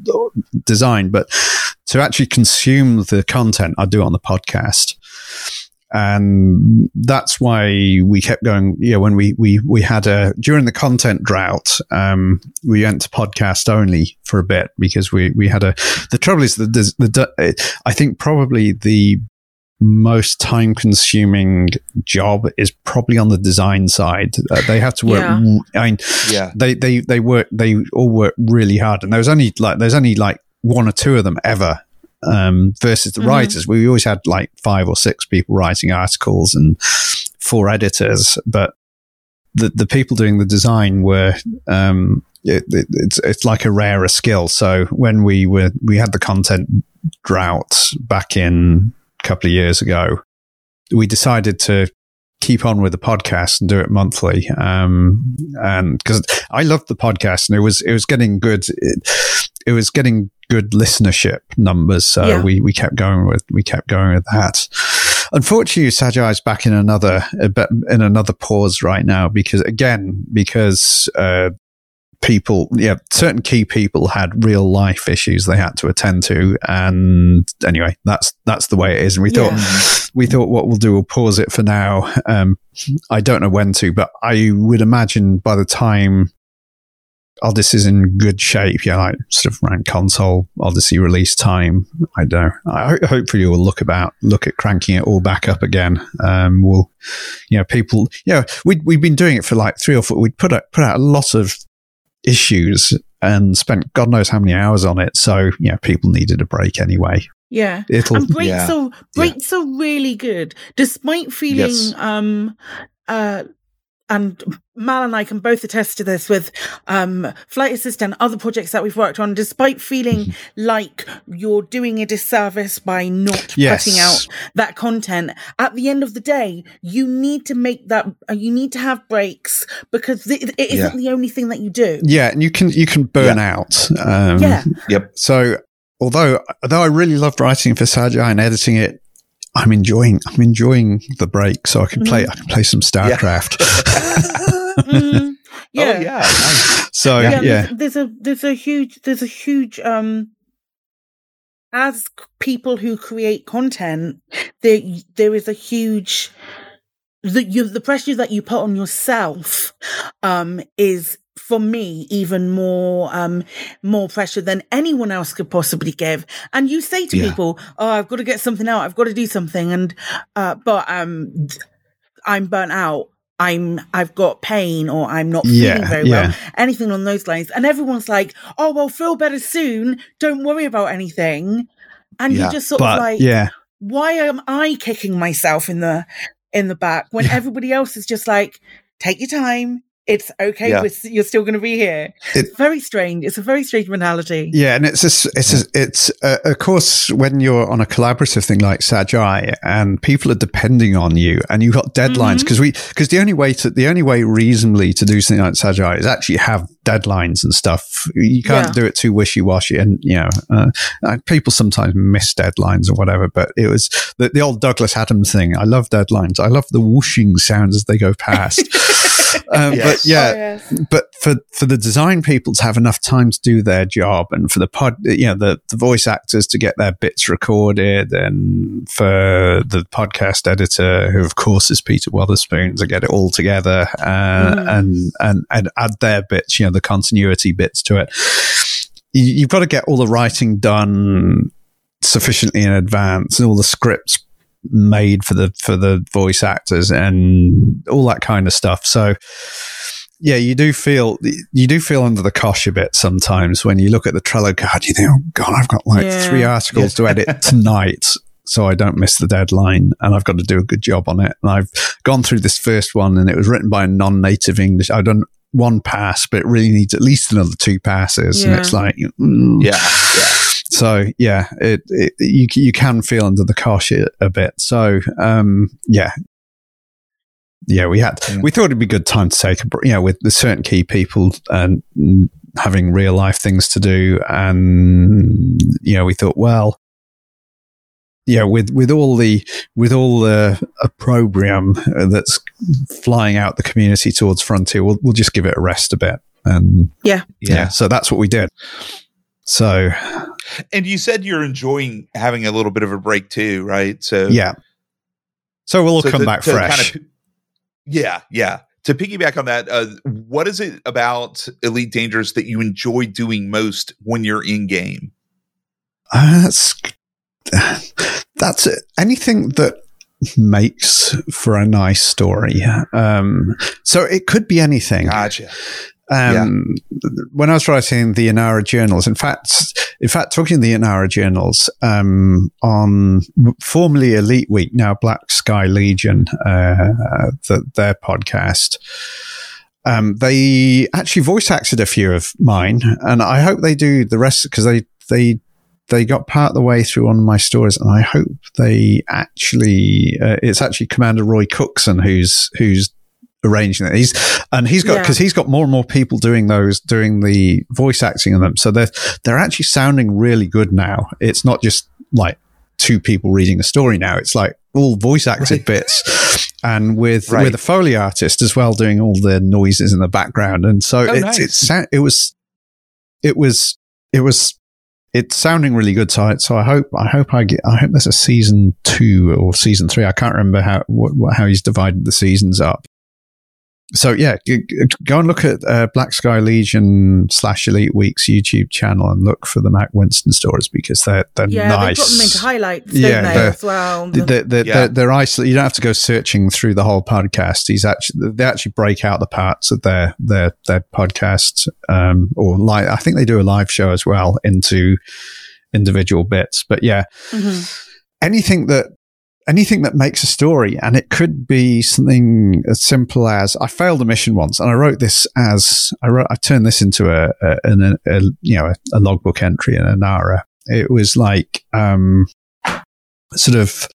design, but to actually consume the content, I do on the podcast. And that's why we kept going. Yeah, when we, we, we had a, during the content drought, um, we went to podcast only for a bit because we, we had a, the trouble is that the, the, I think probably the most time consuming job is probably on the design side. Uh, they have to work. Yeah. I mean, Yeah. they, they, they work, they all work really hard. And there's only like, there's only like one or two of them ever um, versus the Mhm. writers. We always had like five or six people writing articles and four editors, but the the people doing the design were um, it, it, it's it's like a rarer skill. So when we were we had the content drought back in a couple of years ago, we decided to keep on with the podcast and do it monthly. Um, and because I loved the podcast and it was it was getting good. It, it was getting good listenership numbers, so Yeah. we, we kept going with we kept going with that. Unfortunately, Sag Eye is back in another in another pause right now because again because uh, people yeah certain key people had real life issues they had to attend to and anyway that's that's the way it is and we Yeah. thought we thought what we'll do we'll pause it for now um i don't know when to but i would imagine by the time Odyssey is in good shape. Yeah, like sort of around console Odyssey release time. I don't. know. I ho- hopefully we'll look about look at cranking it all back up again. Um, we'll, you know, people. Yeah, we we've been doing it for like three or four. We'd put out put out a lot of issues and spent God knows how many hours on it. So yeah, people needed a break anyway. Yeah. It'll and breaks yeah. are breaks are really good despite feeling Yes. um uh and Mal and I can both attest to this with um, Flight Assistant, other projects that we've worked on, despite feeling Mm-hmm. like you're doing a disservice by not Yes. putting out that content. At the end of the day, you need to make that, uh, you need to have breaks because it, it isn't Yeah. the only thing that you do. yeah, and you can you can burn out. Um, Yeah. Yep. So although although I really loved writing for Sag Eye and editing it, I'm enjoying I'm enjoying the break, so I can play I can play some StarCraft. Mm, yeah. Oh yeah. Nice. so yeah, yeah, There's, there's a there's a huge there's a huge um as people who create content there there is a huge the you, the pressure that you put on yourself um is for me even more um more pressure than anyone else could possibly give. And you say to Yeah. people oh i've got to get something out. I've got to do something. And uh but um i'm burnt out. I'm i've got pain or i'm not feeling Yeah, very yeah. well anything on those lines. And everyone's like oh well feel better soon. Don't worry about anything. And Yeah, you just sort but of like yeah, why am I kicking myself in the in the back when everybody else is just like, take your time. It's okay. Yeah. You're still going to be here. It- it's very strange. It's a very strange mentality. yeah, and it's a, it's a, it's uh, of course when you're on a collaborative thing like Sag Eye and people are depending on you and you've got deadlines because we because the only way to the only way reasonably to do something like Sag Eye is actually have deadlines and stuff. You can't Yeah. do it too wishy washy, and you know uh, people sometimes miss deadlines or whatever. But it was the, the old Douglas Adams thing. I love deadlines. I love the whooshing sounds as they go past. um, Yes. But yeah, Oh, yes. but for for the design people to have enough time to do their job and for the pod you know the, the voice actors to get their bits recorded and for the podcast editor who of course is peter Wotherspoon, to get it all together uh, Mm. and and and add their bits you know the continuity bits to it you, you've got to get all the writing done sufficiently in advance and all the scripts made for the for the voice actors and all that kind of stuff so yeah, you do feel you do feel under the cosh a bit sometimes when you look at the Trello card. You think, "Oh God, I've got like Yeah. three articles to edit tonight, so I don't miss the deadline, and I've got to do a good job on it." And I've gone through this first one, and it was written by a non-native English. I've done one pass, but it really needs at least another two passes, and it's like, mm. Yeah. Yeah. So yeah, it, it you you can feel under the cosh a, a bit. So um, yeah, yeah, we had Yeah. we thought it'd be a good time to take a br- you know with the certain key people and mm, having real life things to do, and you know we thought well. Yeah, with, with all the with all the opprobrium that's flying out the community towards Frontier, we'll we'll just give it a rest a bit, and Yeah. yeah, so that's what we did. So And you said you're enjoying having a little bit of a break too, right? So yeah, so we'll so come to- back to fresh. Kind of, yeah, yeah. To piggyback on that, uh, what is it about Elite Dangerous that you enjoy doing most when you're in game? Uh, that's that's it. anything that makes for a nice story. Um, so it could be anything. Gotcha. Um, When I was writing the Inara journals, in fact, in fact, talking the Inara journals um, on formerly Elite Week, now Black Sky Legion, uh, the, their podcast. Um, they actually voice acted a few of mine, and I hope they do the rest because they they they got part of the way through one of my stories, and I hope they actually uh, it's actually Commander Roy Cookson who's who's arranging it. He's and he's got because yeah. he's got more and more people doing those doing the voice acting in them, so they're they're actually sounding really good now. It's not just like two people reading a story now. It's like all voice acted right. bits. And with right. with a foley artist as well, doing all the noises in the background, and so oh, it's nice. it's it was it was it was it's sounding really good. So, I, so I hope I hope I get I hope there's a season two or season three. I can't remember how what, how he's divided the seasons up so yeah, go and look at uh, Black Sky Legion slash Elite Weeks YouTube channel and look for the Mac Winston stories because they're they're yeah, nice. they put them into highlights, yeah, they, as well. They're, they're, yeah. they're, they're isolated. You don't have to go searching through the whole podcast. He's actually they actually break out the parts of their their their podcast um, or like I think they do a live show as well into individual bits. But yeah. Mm-hmm anything that anything that makes a story. And it could be something as simple as I failed a mission once and I wrote this as I wrote, I turned this into a, a, a, a you know, a, a, logbook entry in Inara. It was like, um, sort of,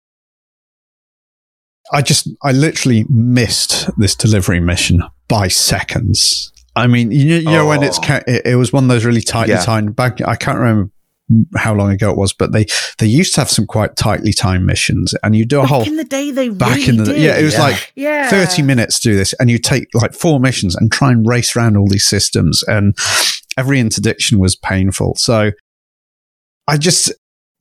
I just, I literally missed this delivery mission by seconds. I mean, you, you know, oh. when it's, oh. it, it, was one of those really tightly yeah. timed back. I can't remember how long ago it was, but they they used to have some quite tightly timed missions, and you do a whole back whole in the day. They back really in the did. yeah, it was yeah. like yeah. thirty minutes to do this, and you take like four missions and try and race around all these systems, and every interdiction was painful. So I just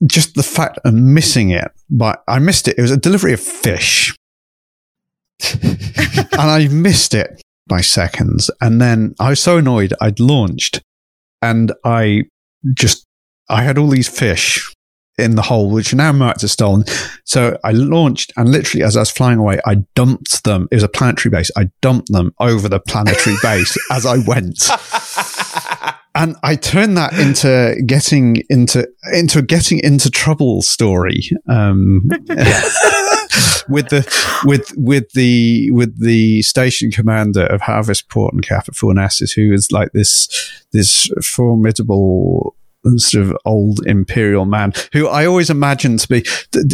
just the fact of missing it, but I missed it. It was a delivery of fish, and I missed it by seconds, and then I was so annoyed. I'd launched, and I just I had all these fish in the hole, which now marked as stolen. So I launched, and literally as I was flying away, I dumped them. It was a planetary base. I dumped them over the planetary base as I went. and I turned that into getting into into getting into trouble story. Um, with the with with the with the station commander of Harvest Port and Kappa Fornacis, who is like this this formidable sort of old imperial man who I always imagined to be.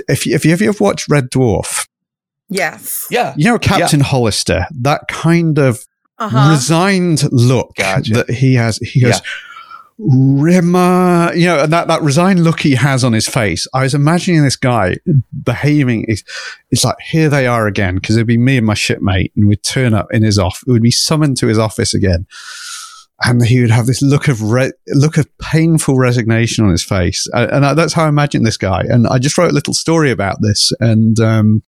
If you, if you ever watched Red Dwarf, yes, yeah, you know Captain yeah. Hollister, that kind of uh-huh. resigned look gotcha. that he has. He goes. Yeah. Rimmer, you know, and that, that resigned look he has on his face. I was imagining this guy behaving. It's, it's like, here they are again, because it'd be me and my shipmate, and we'd turn up in his off. We'd be summoned to his office again and he would have this look of re- look of painful resignation on his face, and that's how I imagine this guy. And I just wrote a little story about this, and um,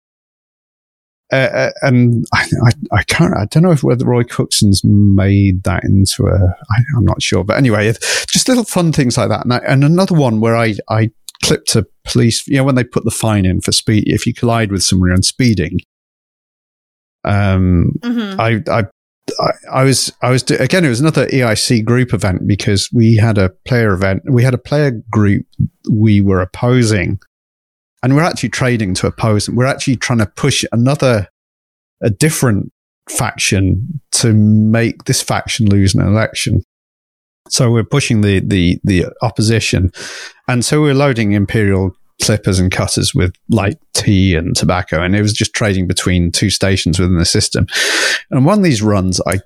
uh, uh, and I, I, I, can't, I don't know if whether Roy Cookson's made that into a, I, I'm not sure, but anyway, just little fun things like that. And, I, and another one where I, I clipped a police, you know, when they put the fine in for speed, if you collide with someone on speeding, um, mm-hmm. I, I I, I, was, I was, again, it was another EIC group event because we had a player event. We had a player group we were opposing and we're actually trading to oppose them. We're actually trying to push another, a different faction to make this faction lose an election. So we're pushing the, the, the opposition. And so we're loading Imperial clippers and cutters with light tea and tobacco, and it was just trading between two stations within the system. And one of these runs, I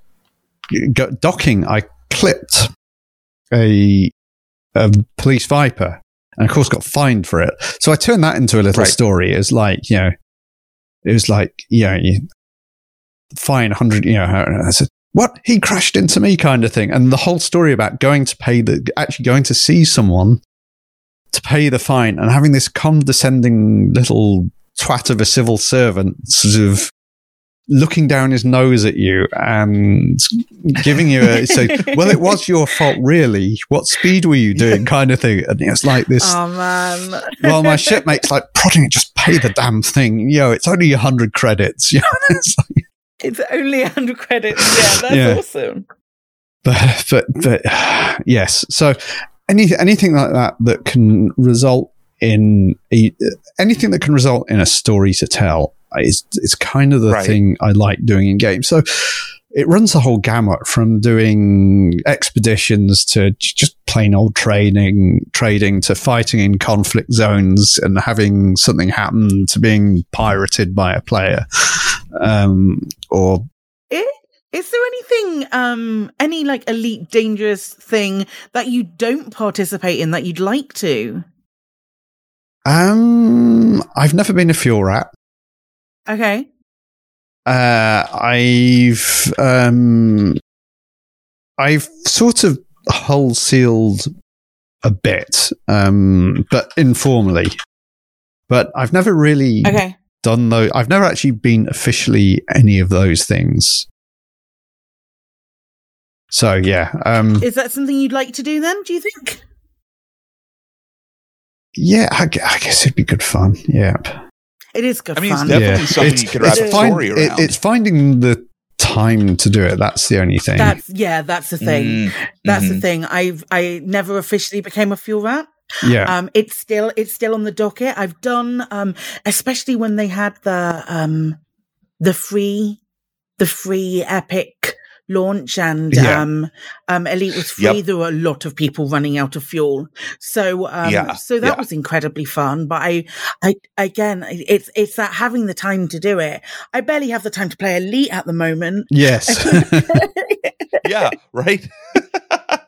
got docking, I clipped a, a police viper, and of course got fined for it. So I turned that into a little right. story. It was like you know, it was like you know, you fine hundred, you know. I said, what he crashed into me kind of thing and the whole story about going to pay the actually going to see someone to pay the fine and having this condescending little twat of a civil servant sort of looking down his nose at you and giving you a say, well, it was your fault, really. What speed were you doing, kind of thing? And it's like this. Oh man! well, my shipmate's like prodding it, just pay the damn thing. You know, it's only a hundred credits. You know, it's, like, it's only a hundred credits. Yeah, that's yeah. awesome. But but but yes, so any anything like that that can result in a, anything that can result in a story to tell is is kind of the Right. thing I like doing in games. So it runs the whole gamut from doing expeditions to just plain old trading, trading to fighting in conflict zones and having something happen to being pirated by a player, um, or Is there anything, um, any like elite dangerous thing that you don't participate in that you'd like to? um, I've never been a fuel rat. Okay. Uh, I've um, I've sort of hull sealed a bit, um, but informally. But I've never really Okay. done those. I've never actually been officially any of those things. So yeah, um, Is that something you'd like to do then, do you think? yeah, I, I guess it'd be good fun. Yeah, It is good I mean, it's fun. definitely yeah. something It's- you could wrap it's a find- story it- it's finding the time to do it. That's the only thing. That's yeah, that's the thing. Mm, That's the mhm. thing. I've I never officially became a fuel rat. yeah, Um, it's still it's still on the docket. I've done um, especially when they had the um, the free the free epic launch and Yeah. um, um, elite was free. Yep. There were a lot of people running out of fuel, so um, Yeah, so that yeah. was incredibly fun. But I, I again, it's it's that having the time to do it. I barely have the time to play elite at the moment. yes. yeah, right.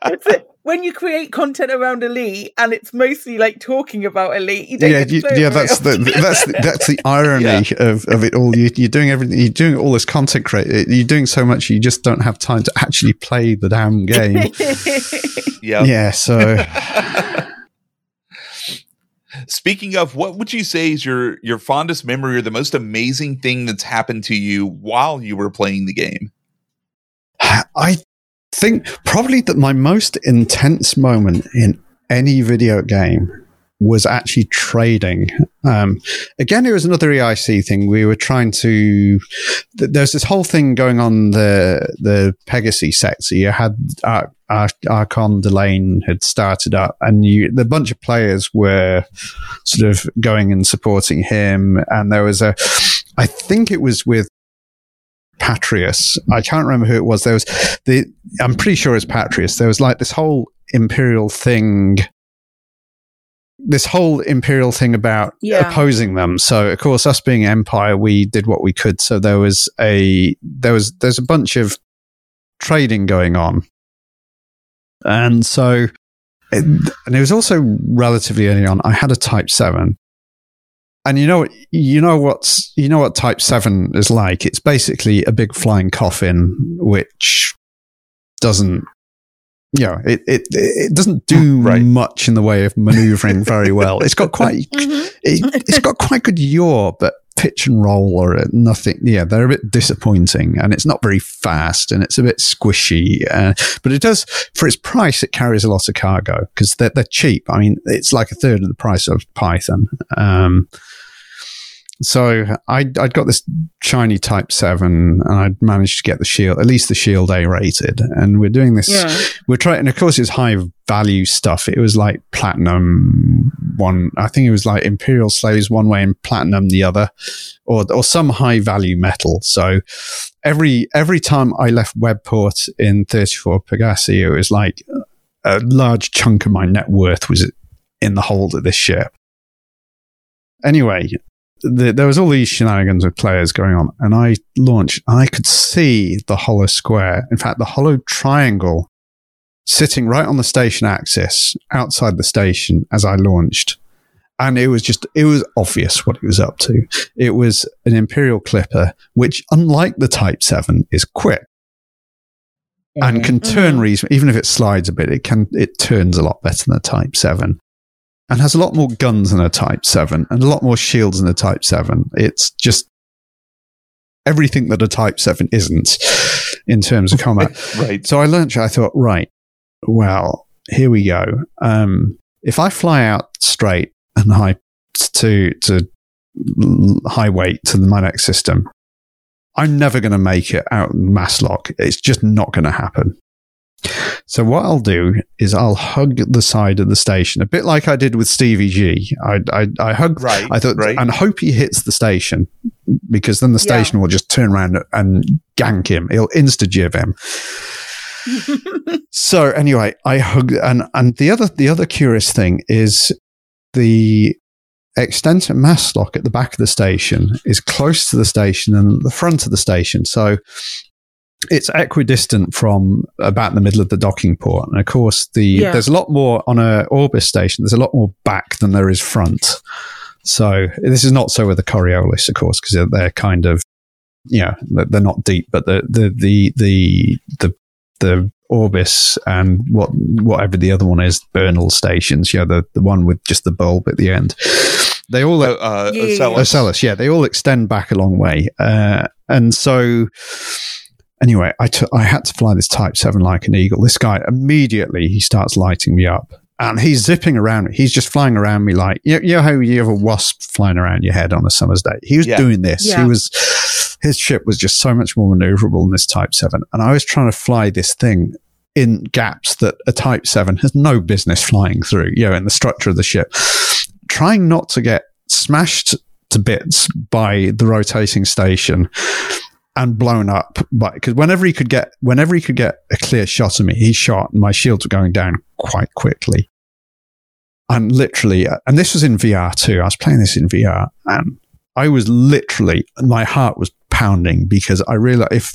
It's when you create content around elite and it's mostly like talking about elite, you don't yeah, get you, yeah. That's the that's the, that's the irony of, of it all. You, you're doing everything. You're doing all this content create. You're doing so much. You just don't have time to actually play the damn game. Yeah. yeah. So Speaking of, what would you say is your your fondest memory or the most amazing thing that's happened to you while you were playing the game? I think probably that my most intense moment in any video game was actually trading. Um, again, it was another EIC thing. We were trying to. th- There's this whole thing going on the the Pegasus sector. You had Ar- Ar- Archon Delane had started up, and you the bunch of players were sort of going and supporting him. And there was a, I think it was with Patreus. I can't remember who it was. There was the. I'm pretty sure it's Patreus. There was like this whole imperial thing. This whole imperial thing about Yeah. opposing them. So of course, us being empire, we did what we could. So there was a there was there's a bunch of trading going on, and so it, and it was also relatively early on. I had a Type Seven, and you know what you know what's you know what Type Seven is like. It's basically a big flying coffin, which doesn't. You know, it, it, it doesn't do Right. much in the way of maneuvering very well. It's got quite Mhm. it, it's got quite good yaw, but pitch and roll or nothing. Yeah, they're a bit disappointing, and it's not very fast, and it's a bit squishy. Uh, but it does, for its price, it carries a lot of cargo because they're, they're cheap. I mean, it's like a third of the price of Python. Um, so I'd, I'd got this shiny Type Seven, and I'd managed to get the shield, at least the shield A rated, and we're doing this Yeah. we're trying, and of course, it's high value stuff. It was like platinum one. I think it was like imperial slaves one way and platinum the other, or or some high value metal. So every every time I left Webport in thirty four Pegasi, it was like a large chunk of my net worth was in the hold of this ship. Anyway. The, there was all these shenanigans with players going on, and I launched. And I could see the hollow square. In fact, the hollow triangle sitting right on the station axis outside the station as I launched. And it was just, it was obvious what it was up to. It was an Imperial Clipper, which, unlike the Type 7, is quick and can turn Mhm. reasonably, even if it slides a bit, it can, it turns a lot better than the Type 7 and has a lot more guns than a Type 7 and a lot more shields than a Type 7. It's just everything that a Type 7 isn't in terms of combat. right. So I launched. I thought, right, well, here we go. Um, if I fly out straight and high to to high weight to my next system, I'm never going to make it out in mass lock. It's just not going to happen. So what I'll do is I'll hug the side of the station, a bit like I did with Stevie G. I I, I hug, Right, I thought, right. and hope he hits the station because then the Yeah. station will just turn around and gank him. He'll insta jib him. So anyway, I hug, and and the other the other curious thing is the extension mast lock at the back of the station is close to the station and the front of the station. So it's equidistant from about the middle of the docking port. And of course, the Yeah. there's a lot more on a Orbis station. There's a lot more back than there is front. So this is not so with the Coriolis, of course, because they're, they're kind of yeah, they're they're not deep, but the the the the the, the Orbis and what whatever the other one is, Bernal stations, yeah, the the one with just the bulb at the end. They all Uh, uh, Yeah, yeah, yeah. Ocellus. Ocellus, yeah, they all extend back a long way. Uh, and so, anyway, I I had to fly this Type 7 like an eagle. This guy, immediately, he starts lighting me up. And he's zipping around. He's just flying around me like, you, you know how you have a wasp flying around your head on a summer's day? He was Yeah. doing this. Yeah. He was, his ship was just so much more maneuverable than this Type 7. And I was trying to fly this thing in gaps that a Type 7 has no business flying through, you know, in the structure of the ship. Trying not to get smashed to bits by the rotating station and blown up because whenever he could get whenever he could get a clear shot of me, he shot and my shields were going down quite quickly. And literally, and this was in VR too. I was playing this in VR, and I was literally my heart was pounding because I realized if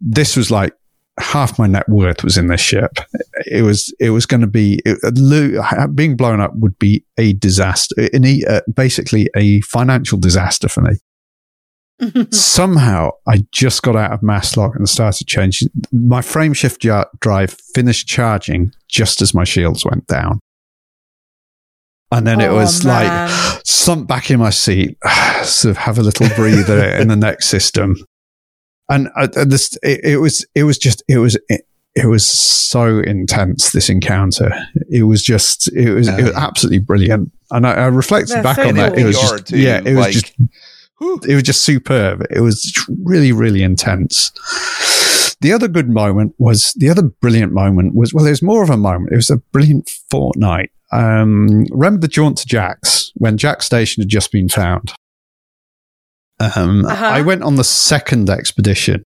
this was like half my net worth was in this ship, it was it was going to be it, being blown up would be a disaster, in a, uh, basically a financial disaster for me somehow I just got out of mass lock and started changing. My frame shift jar- drive finished charging just as my shields went down. And then it Oh, was man. like slump back in my seat, sort of have a little breather in the next system. And uh, uh, this, it, it was, it was just, it was, it, it was so intense. This encounter, it was just, it was, it was absolutely brilliant. And I, I reflected That's back so on that. It was just, too, yeah, it was like- just Whew. It was just superb. It was really, really intense. The other good moment was the other brilliant moment was well, it was more of a moment. It was a brilliant fortnight. Um, remember the jaunt to Jack's when Jaques Station had just been found. Um, Uh-huh. I went on the second expedition,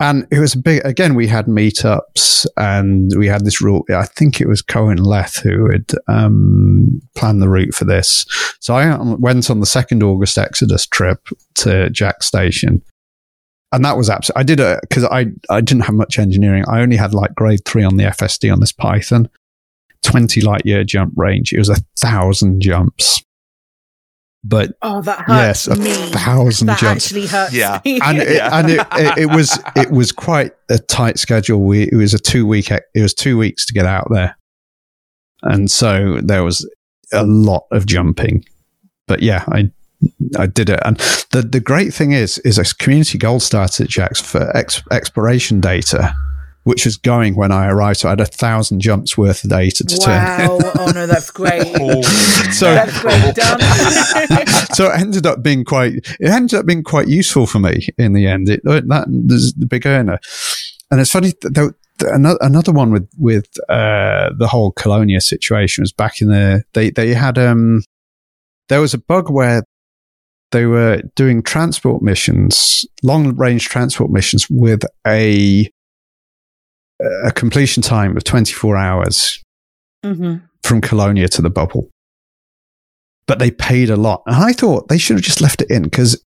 and it was a big. Again, we had meetups, and we had this rule. I think it was Cohen Leth who had um, planned the route for this. So I went on the second August Exodus trip to Jaques Station. And that was absolutely, I did it because I, I didn't have much engineering. I only had like grade three on the FSD on this Python, 20 light year jump range. It was a thousand jumps. But oh, that yes, a me. thousand That jumps. actually hurts Yeah. me. and it, Yeah. and it, it, it was it was quite a tight schedule. We it was a two week it was two weeks to get out there, and so there was a lot of jumping. But yeah, I I did it, and the the great thing is is a community goal started at Jack's for ex, exploration data, which was going when I arrived. So I had a thousand jumps worth of data to turn. wow. oh no, that's great. Holy So- that's great. Done. so it ended up being quite it ended up being quite useful for me in the end it that is the big earner and it's funny th- th- th- another, another one with with uh the whole colonia situation was back in the they they had um there was a bug where they were doing transport missions long range transport missions with a a completion time of 24 hours hmm from Colonia to the bubble. But they paid a lot. And I thought they should have just left it in because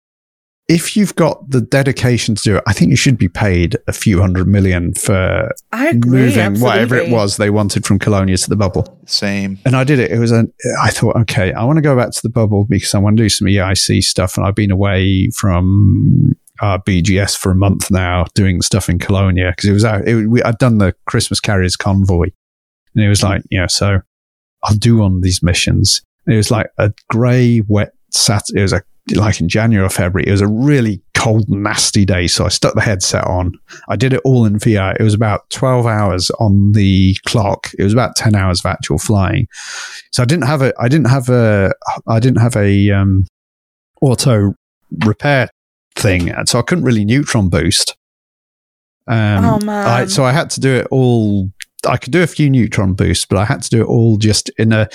if you've got the dedication to do it, I think you should be paid a few hundred million for I agree. moving whatever it was they wanted from Colonia to the bubble. Same. And I did it. It was a, I thought, okay, I want to go back to the bubble because I want to do some EIC stuff. And I've been away from uh, BGS for a month now doing stuff in Colonia because it was out, it, we, I'd done the Christmas Carriers convoy. And it was like, you know, so I'll do one of these missions. And it was like a grey, wet Sat. It was a, like in January or February. It was a really cold, nasty day. So I stuck the headset on. I did it all in VR. It was about 12 hours on the clock. It was about 10 hours of actual flying. So I didn't have a, I didn't have a, I didn't have a, um, auto repair thing. And so I couldn't really neutron boost. Um, Oh, man. I, so I had to do it all. I could do a few neutron boosts, but I had to do it all just in a.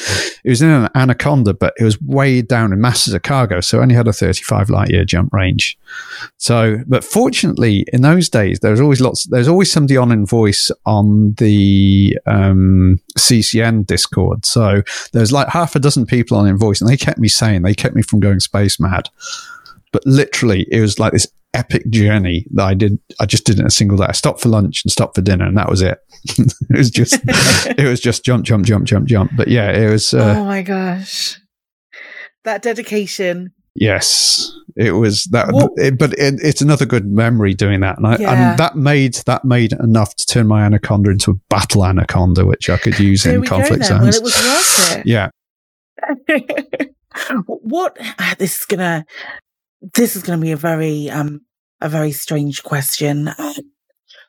It was in an anaconda, but it was way down in masses of cargo, so only had a 35 light year jump range. So, but fortunately, in those days, there was always lots. There's always somebody on in voice on the um, CCN Discord. So there's like half a dozen people on in voice, and they kept me sane. They kept me from going space mad. But literally, it was like this epic journey that I did. I just did it in a single day. I stopped for lunch and stopped for dinner, and that was it. it was just, it was just jump, jump, jump, jump, jump. But yeah, it was. Uh, oh my gosh. That dedication. Yes, it was that. It, but it, it's another good memory doing that, and, I, Yeah. and that made that made enough to turn my anaconda into a battle anaconda, which I could use in conflict then. Well, it was worth it. yeah, what this is gonna this is gonna be a very um a very strange question uh,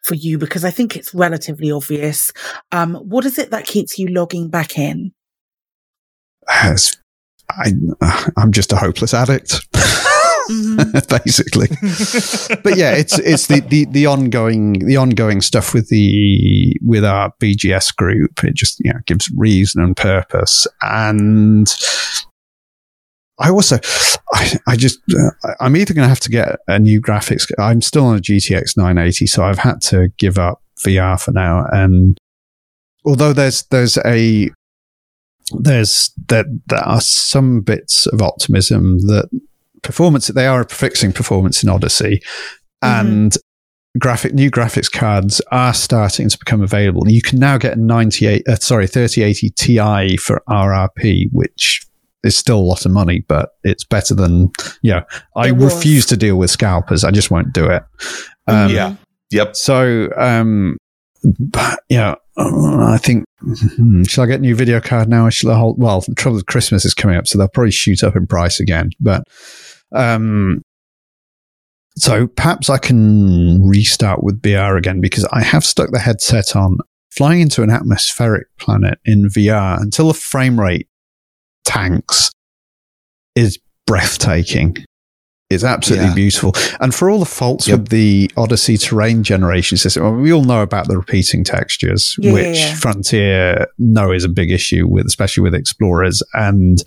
for you because I think it's relatively obvious. Um, what is it that keeps you logging back in? It's- I, I'm just a hopeless addict, Mhm. basically. but yeah, it's it's the, the the ongoing the ongoing stuff with the with our BGS group. It just you know gives reason and purpose, and I also I, I just uh, I'm either going to have to get a new graphics. I'm still on a GTX 980, so I've had to give up VR for now. And although there's there's a there's that there are some bits of optimism that performance they are fixing performance in Odyssey and graphic new graphics cards are starting to become available. You can now get a 98 uh, sorry 3080 Ti for RRP which is still a lot of money but it's better than you know I refuse to deal with scalpers. I just won't do it. Um, Yeah. Yep. so, um, but, you know, uh, I think, hmm, shall I get a new video card now? Or shall I hold? Well, the trouble with Christmas is coming up, so they'll probably shoot up in price again. But, um, so perhaps I can restart with VR again because I have stuck the headset on flying into an atmospheric planet in VR until the frame rate tanks is breathtaking. It's absolutely Yeah. beautiful. And for all the faults Yep. with the Odyssey terrain generation system, well, we all know about the repeating textures, Yeah, yeah, which yeah. Frontier know is a big issue with, especially with Explorers. And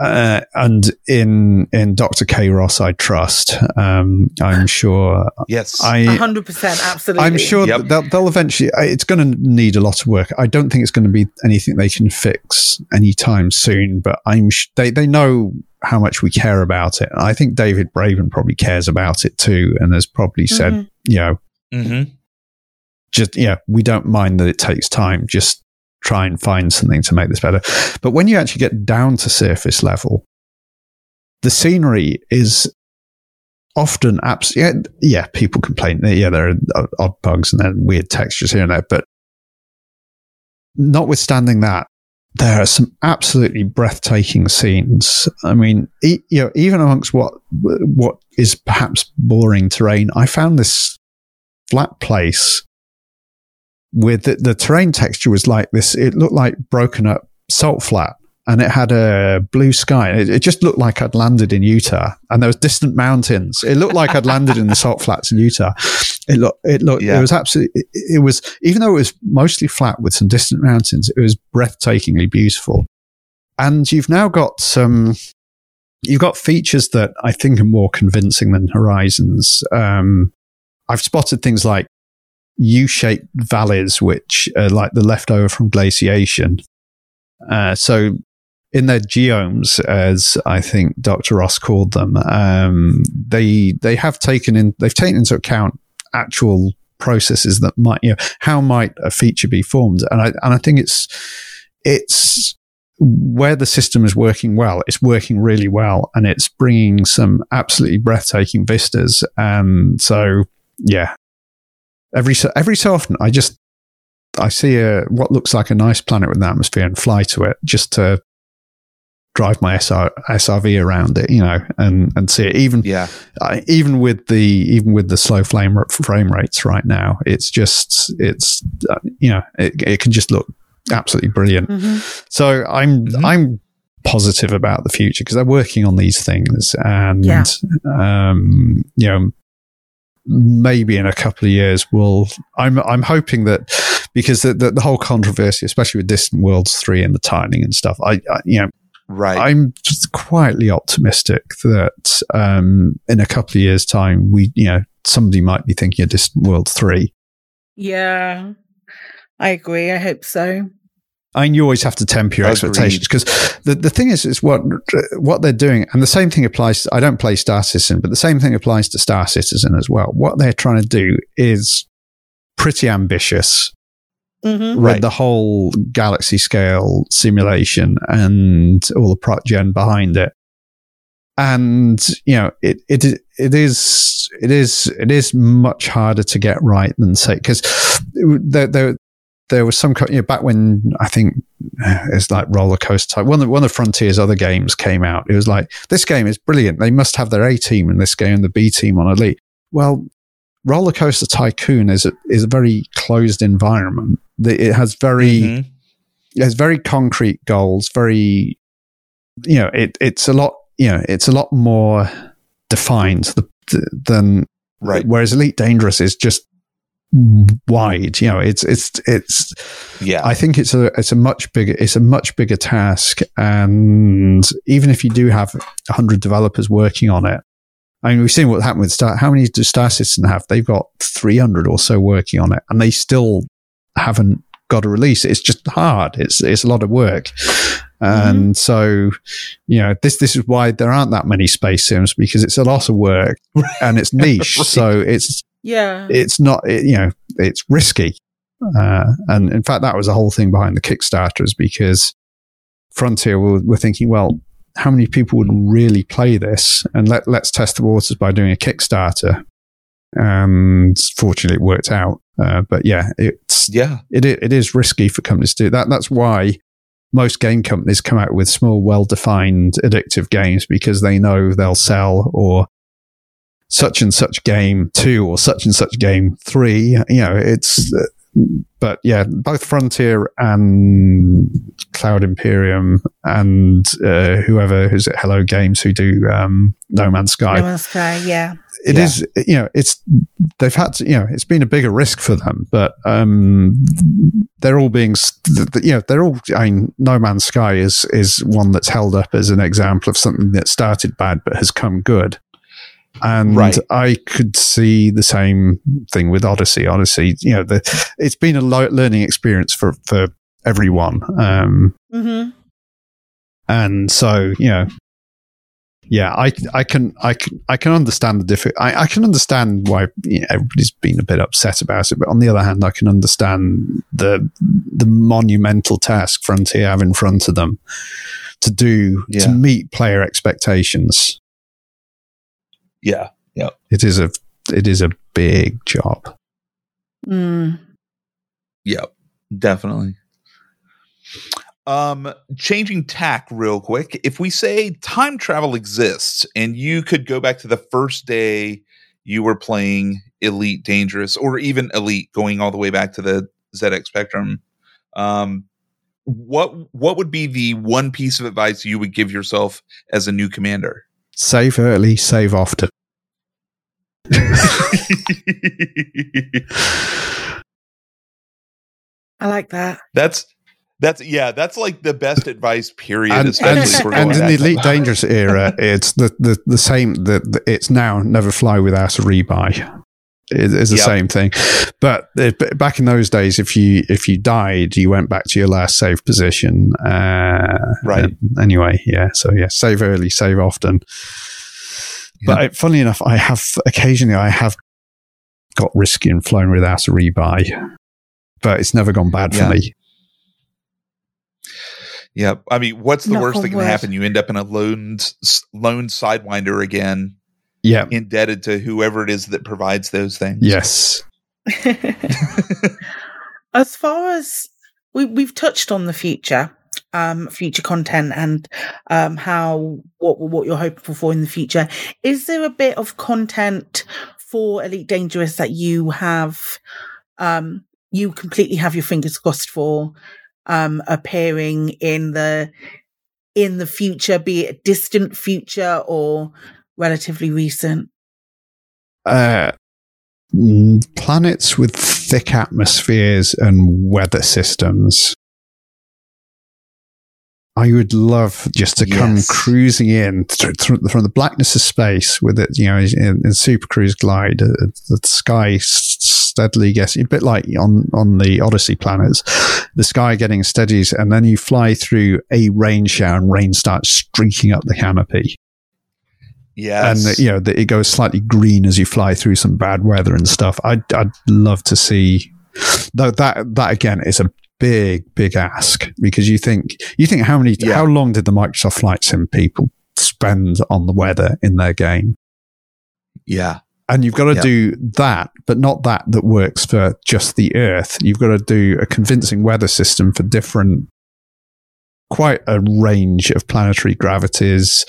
uh, and in in Doctor Kay Ross, I trust. Um, I'm sure. Yes. A I hundred percent, absolutely. I'm sure Yep. they'll, they'll eventually. It's going to need a lot of work. I don't think it's going to be anything they can fix anytime soon. But I'm sh- they they know how much we care about it. I think David Braben probably cares about it too, and has probably said, Mhm. you know, hmm just yeah, we don't mind that it takes time. Just try and find something to make this better. But when you actually get down to surface level, the scenery is often abs- yeah, yeah, people complain yeah, there are odd- bugs and are weird textures here and there, but notwithstanding that, there are some absolutely breathtaking scenes. I mean, e- you know, even amongst what what is perhaps boring terrain, I found this flat place with the, the terrain texture was like this. It looked like broken up salt flat and it had a blue sky. It, it just looked like I'd landed in Utah and there was distant mountains. It looked like I'd landed in the salt flats in Utah. It looked, it looked, Yeah. it was absolutely, it, it was, even though it was mostly flat with some distant mountains, it was breathtakingly beautiful. And you've now got some, you've got features that I think are more convincing than Horizons. Um, I've spotted things like U-shaped valleys, which are like the leftover from glaciation. Uh, so in their geomes, as I think Dr. Ross called them, um, they they have taken in they've taken into account actual processes that might you know how might a feature be formed, and I and I think it's it's where the system is working well, it's working really well, and it's bringing some absolutely breathtaking vistas. And so, yeah, every so every so often, I just I see a what looks like a nice planet with an atmosphere and fly to it just to drive my SR, SRV around it, you know, and and see it. Even Yeah. I even with the even with the slow flame frame rates right now, it's just it's uh, you know it, it can just look absolutely brilliant. Mhm. So I'm Mhm. I'm positive about the future because they're working on these things, and Yeah. um, you know, maybe in a couple of years we'll i'm i'm hoping that because the, the, the whole controversy especially with distant worlds 3 and the tiling and stuff i, I you know Right. i'm just quietly optimistic that um in a couple of years time we you know somebody might be thinking of distant worlds 3 Yeah, I agree. I hope so. I mean, you always have to temper your Agreed. expectations because the, the thing is, is what what they're doing, and the same thing applies. I don't play Star Citizen, but the same thing applies to Star Citizen as well. What they're trying to do is pretty ambitious hmm with Right. the whole galaxy scale simulation and all the proc gen behind it. And you know, it it it is it is it is much harder to get right than say because there there there was some you know, back when I think uh, it's like roller coaster type. One of one of Frontier's other games came out. It was like this game is brilliant. They must have their A team in this game and the B team on Elite. Well, Roller Coaster Tycoon is a, is a very closed environment. It has very Mhm. it has very concrete goals. Very you know it it's a lot you know it's a lot more defined th- th- than Right. Whereas Elite Dangerous is just wide. You know, it's it's it's. Yeah. I think it's a it's a much bigger it's a much bigger task, and even if you do have hundred developers working on it, I mean, we've seen what happened with Star. How many does Star Citizen have? They've got three hundred or so working on it, and they still haven't got a release. It's just hard. It's it's a lot of work. Mm-hmm. And so, you know, this this is why there aren't that many space sims because it's a lot of work and it's niche. Right. So it's Yeah. it's not it, you know it's risky. Uh, and in fact that was the whole thing behind the kickstarters because frontier were, were thinking well how many people would really play this? And let, let's test the waters by doing a kickstarter. And fortunately it worked out. Uh, but yeah it's yeah. it, i- it is risky for companies to do that. That's why most game companies come out with small well-defined addictive games because they know they'll sell or such and such game two or such and such game three you know it's uh, but yeah both frontier and cloud imperium and uh, whoever who's at hello games who do um, no man's sky No Man's Sky, yeah. it Yeah. is you know it's they've had to you know it's been a bigger risk for them but um they're all being s- th- th- you know they're all i mean no man's sky is is one that's held up as an example of something that started bad but has come good and Right. i could see the same thing with odyssey odyssey you know the, it's been a lo- learning experience for for everyone um hmm and so you know yeah i i can i can i can understand the diffi- I, I can understand why you know, everybody's been a bit upset about it but on the other hand i can understand the the monumental task frontier have in front of them to do Yeah. to meet player expectations Yeah. Yeah. it is a it is a big job Mm. Yeah. Definitely. Um, changing tack real quick. If we say time travel exists and you could go back to the first day you were playing Elite Dangerous or even Elite going all the way back to the ZX Spectrum, um, what what would be the one piece of advice you would give yourself as a new commander? Save early save often I like that. that's that's yeah, that's like the best advice period, and, and, and in the back- elite dangerous era it's the, the, the same the, the- it's now never fly without a rebuy it is the Yep. same thing but b- back in those days if you if you died you went back to your last save position uh, Right. anyway yeah so yeah save early save often but funny enough i have occasionally i have got risky and flown without a rebuy but it's never gone bad for me Yeah, I mean, what's the Knock worst that can wood. happen? You end up in a lone s- lone sidewinder again, yeah indebted to whoever it is that provides those things. yes as far as we, we've touched on the future um future content and um how what what you're hoping for in the future is there a bit of content for elite dangerous that you have um you completely have your fingers crossed for um appearing in the in the future be it distant future or relatively recent uh, planets with thick atmospheres and weather systems. I would love just to come Yes. cruising in th- th- from the blackness of space with it, you know, in, in Super Cruise Glide. Uh, the sky steadily gets a bit like on on the Odyssey planets. The sky getting steadies, and then you fly through a rain shower, and rain starts streaking up the canopy Yes. and you know that it goes slightly green as you fly through some bad weather and stuff. I'd I'd love to see though that that again is a big big ask because you think you think how many Yeah. how long did the Microsoft Flight Sim people spend on the weather in their game? yeah. And you've got to Yeah. do that, but not that that works for just the Earth. You've got to do a convincing weather system for different, quite a range of planetary gravities,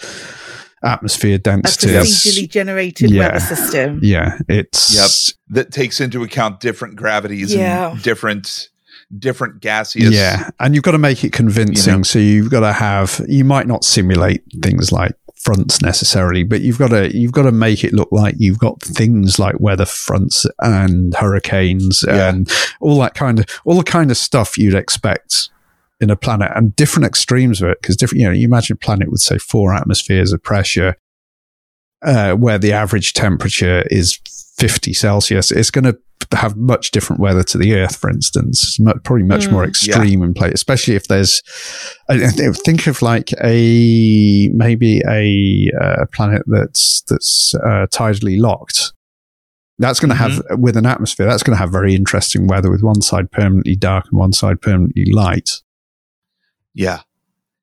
atmosphere density. It's A densities. procedurally generated Yeah. weather system. Yeah, it's Yep. That takes into account different gravities Yeah. and different different gaseous. yeah, and you've got to make it convincing. You know. So you've got to have. You might not simulate things like fronts necessarily, but you've got to you've got to make it look like you've got things like weather fronts and hurricanes Yeah. and all that kind of all the kind of stuff you'd expect in a planet and different extremes of it because different. You know, you imagine a planet with say four atmospheres of pressure, uh, where the average temperature is 50 Celsius. It's going to have much different weather to the Earth, for instance. It's probably much Mm. more extreme in place, especially if there's. I I think- think of like a maybe a uh, planet that's that's uh, tidally locked. That's going to have with an atmosphere. That's going to have very interesting weather with one side permanently dark and one side permanently light. Yeah.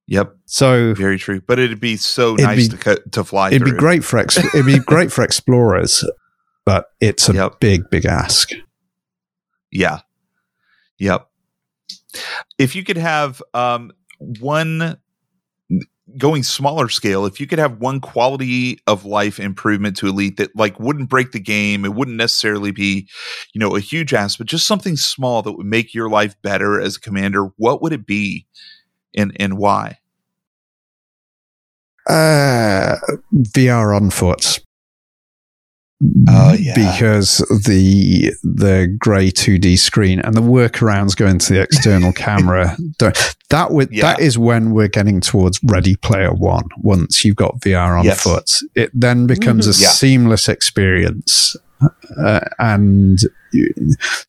Yep. So Very true. But it'd be so It'd nice be- to cut to fly it'd through. be great for ex- it'd be great for explorers, but it's a Yep. big big ask. Yeah. Yep. If you could have um one going smaller scale, if you could have one quality of life improvement to elite that like wouldn't break the game, it wouldn't necessarily be, you know, a huge ask, but just something small that would make your life better as a commander, what would it be and and why? Uh, VR on foot. Oh, yeah. because the the grey two D screen and the workarounds going to the external camera. don't- That would Yeah. that is when we're getting towards Ready Player One. Once you've got VR on Yes. foot, it then becomes a Mhm. Yeah. seamless experience, uh, and you,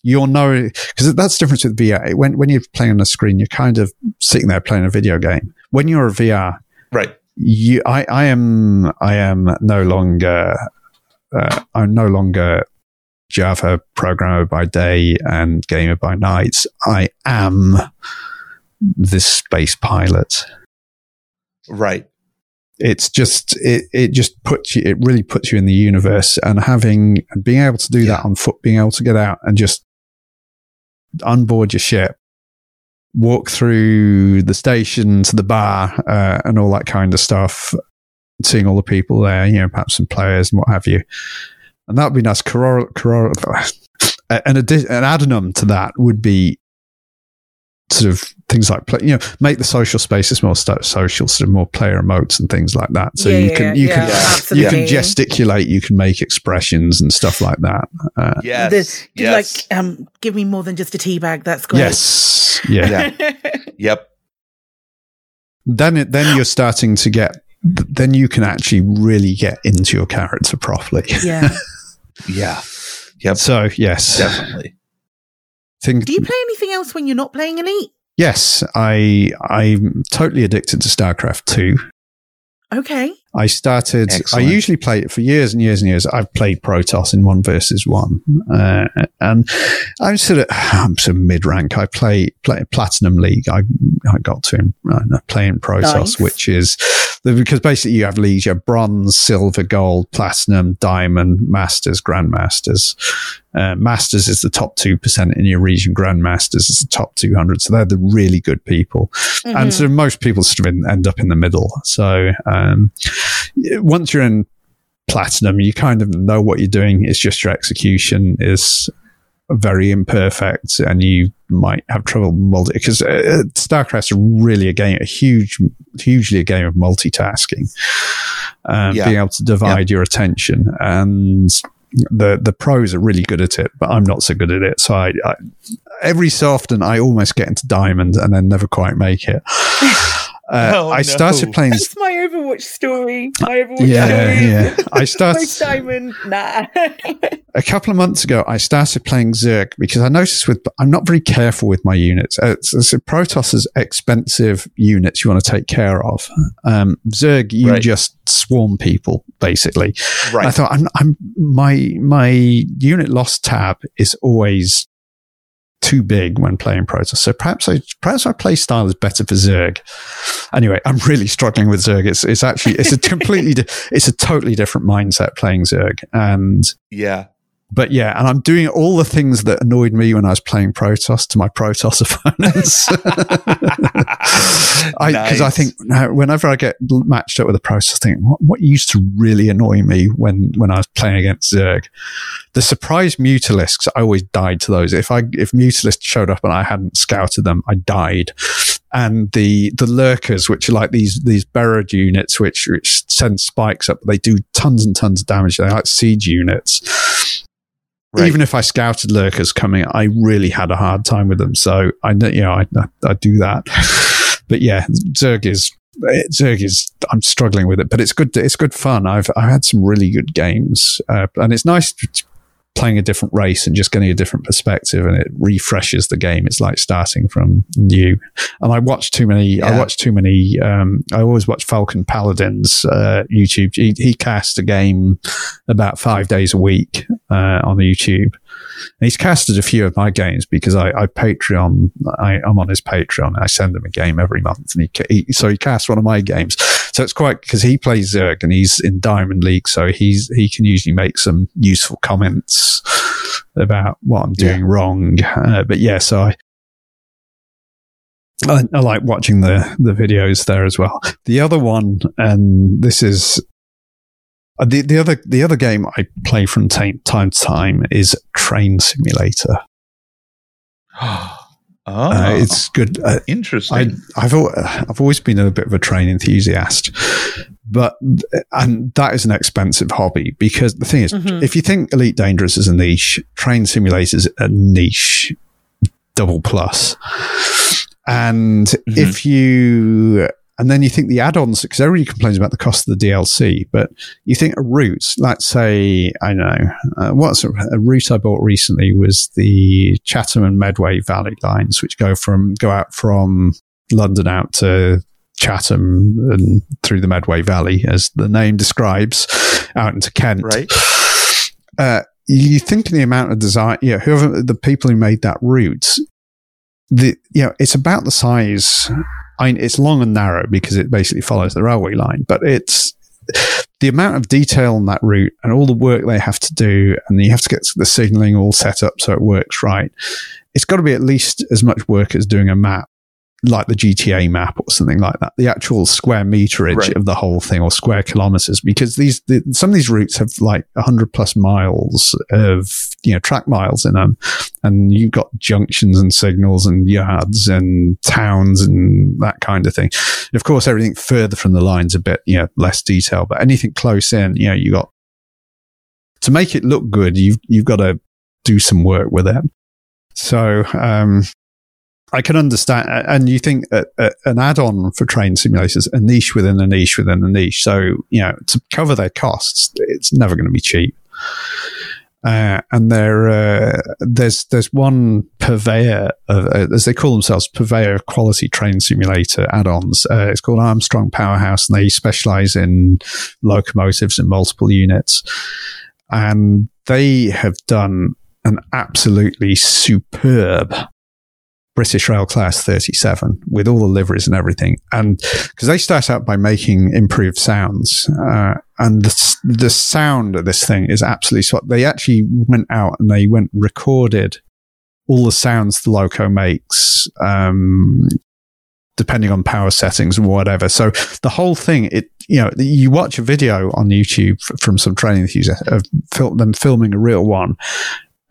you'll know because that's the difference with VR. When when you're playing on a screen, you're kind of sitting there playing a video game. When you're a VR, Right. you I, I am I am no longer uh, I'm no longer Java programmer by day and gamer by night. I am this space pilot. Right. It's just it it just puts you it really puts you in the universe and having being able to do Yeah. that on foot, being able to get out and just unboard your ship, walk through the station to the bar uh, and all that kind of stuff, seeing all the people there, you know, perhaps some players and what have you. And that would be nice. Coror- coror- an, addi- an addendum to that would be sort of things like play, you know make the social spaces more sto- social sort of more player emotes and things like that so Yeah, you can you yeah, can Yeah. you absolutely. can gesticulate you can make expressions and stuff like that uh, Yes. The- yes. Like, um, give me more than just a tea bag. That's great. yes yeah Yeah. yep. then it, then you're starting to get then you can actually really get into your character properly yeah. Yeah. Yep. so yes Definitely. Think Do you play anything else when you're not playing Elite? yes i i'm totally addicted to starcraft 2 Okay. I started. Excellent. I usually play it for years and years and years. I've played Protoss in one versus one, uh, and I'm sort of I'm sort of mid rank. I play play Platinum League. I I got to in, uh, playing Protoss, Nice. which is because basically you have leagues: you have bronze, silver, gold, platinum, diamond, masters, grandmasters. Uh, masters is the top two percent in your region. Grandmasters is the top two hundred. So they're the really good people Mm-hmm. and so most people sort of in, end up in the middle. So um, once you're in platinum, you kind of know what you're doing. It's just your execution is very imperfect, and you might have trouble multi because uh, StarCraft's really a game, a huge, hugely a game of multitasking, um, Yeah. being able to divide your attention and. The the pros are really good at it, but I'm not so good at it. So I, I every so often I almost get into diamond and then never quite make it. Uh, Oh, I no. started playing. That's my Overwatch story. My Overwatch Yeah, story. yeah. I started Most diamond. Nah. a couple of months ago. I started playing Zerg because I noticed with I'm not very careful with my units. Uh, it's, it's Protoss is expensive units you want to take care of. Um, Zerg, you Right. just swarm people basically. Right. I thought I'm, I'm my my unit loss tab is always too big when playing Protoss. So perhaps I perhaps my play style is better for Zerg. Anyway, I'm really struggling with Zerg. It's it's actually it's a completely di- it's a totally different mindset playing Zerg. And yeah. But yeah, and I'm doing all the things that annoyed me when I was playing Protoss to my Protoss opponents. I because I Nice. think now, whenever I get matched up with a Protoss, I think what, what used to really annoy me when when I was playing against Zerg, the surprise mutalisks. I always died to those. If I if mutalisks showed up and I hadn't scouted them, I died. And the the lurkers, which are like these these buried units, which which send spikes up, they do tons and tons of damage. They're like siege units Right. even if I scouted lurkers coming, I really had a hard time with them. So I, you know, I, I, I do that. But yeah, Zerg is Zerg is. I'm struggling with it, but it's good. It's good fun. I've I've had some really good games, uh, and it's nice to- playing a different race and just getting a different perspective, and it refreshes the game. It's like starting from new. And I watch too many. I watch too many. Um, I always watch Falcon Paladin's uh, YouTube. He, he casts a game about five days a week uh, on YouTube. And he's casted a few of my games because I, I Patreon, I, I'm on his Patreon. I send him a game every month, and he, he so he casts one of my games. So it's quite because he plays Zerg and he's in Diamond League, so he's he can usually make some useful comments about what I'm doing wrong. Uh, but yeah, so I. I, I like watching the the videos there as well. The other one, and this is uh, the the other the other game I play from time time to time is Train Simulator. oh, Uh, it's good. Uh, interesting. I, I've I've always been a bit of a train enthusiast, but and that is an expensive hobby because the thing is, Mhm. if you think Elite Dangerous is a niche, Train Simulator is a niche double plus. And Mhm. if you and then you think the add-ons because everybody complains about the cost of the DLC, but you think a route, let's say I don't know uh, what's a, a route I bought recently was the Chatham and Medway Valley lines, which go from go out from London out to Chatham and through the Medway Valley, as the name describes, out into Kent. right. Uh, you think the amount of design, yeah, whoever the people who made that route, the you know, it's about the size. I mean, it's long and narrow because it basically follows the railway line, but it's the amount of detail on that route and all the work they have to do, and you have to get the signaling all set up so it works right. It's got to be at least as much work as doing a map, like the GTA map or something like that. The actual square meterage Right. of the whole thing or square kilometers, because these the, some of these routes have like hundred plus miles of you know track miles in them, and you've got junctions and signals and yards and towns and that kind of thing. And of course, everything further from the lines a bit, you know, less detail, but anything close in, you know, you got to make it look good. You've you've got to do some work with it. So um, I can understand, and you think a, a, an add-on for train simulators, a niche within a niche within a niche. So you know, to cover their costs, it's never going to be cheap. Uh, and there, uh, there's there's one purveyor of, uh, as they call themselves, purveyor of quality train simulator add-ons. Uh, it's called Armstrong Powerhouse, and they specialize in locomotives and multiple units. And they have done an absolutely superb British Rail Class 37 with all the liveries and everything. And because they start out by making improved sounds, uh, and the, the sound of this thing is absolutely spot. They actually went out and they went recorded all the sounds the loco makes, um, depending on power settings and whatever. So the whole thing, it you know, you watch a video on YouTube from some training enthusiasts of fil- them filming a real one,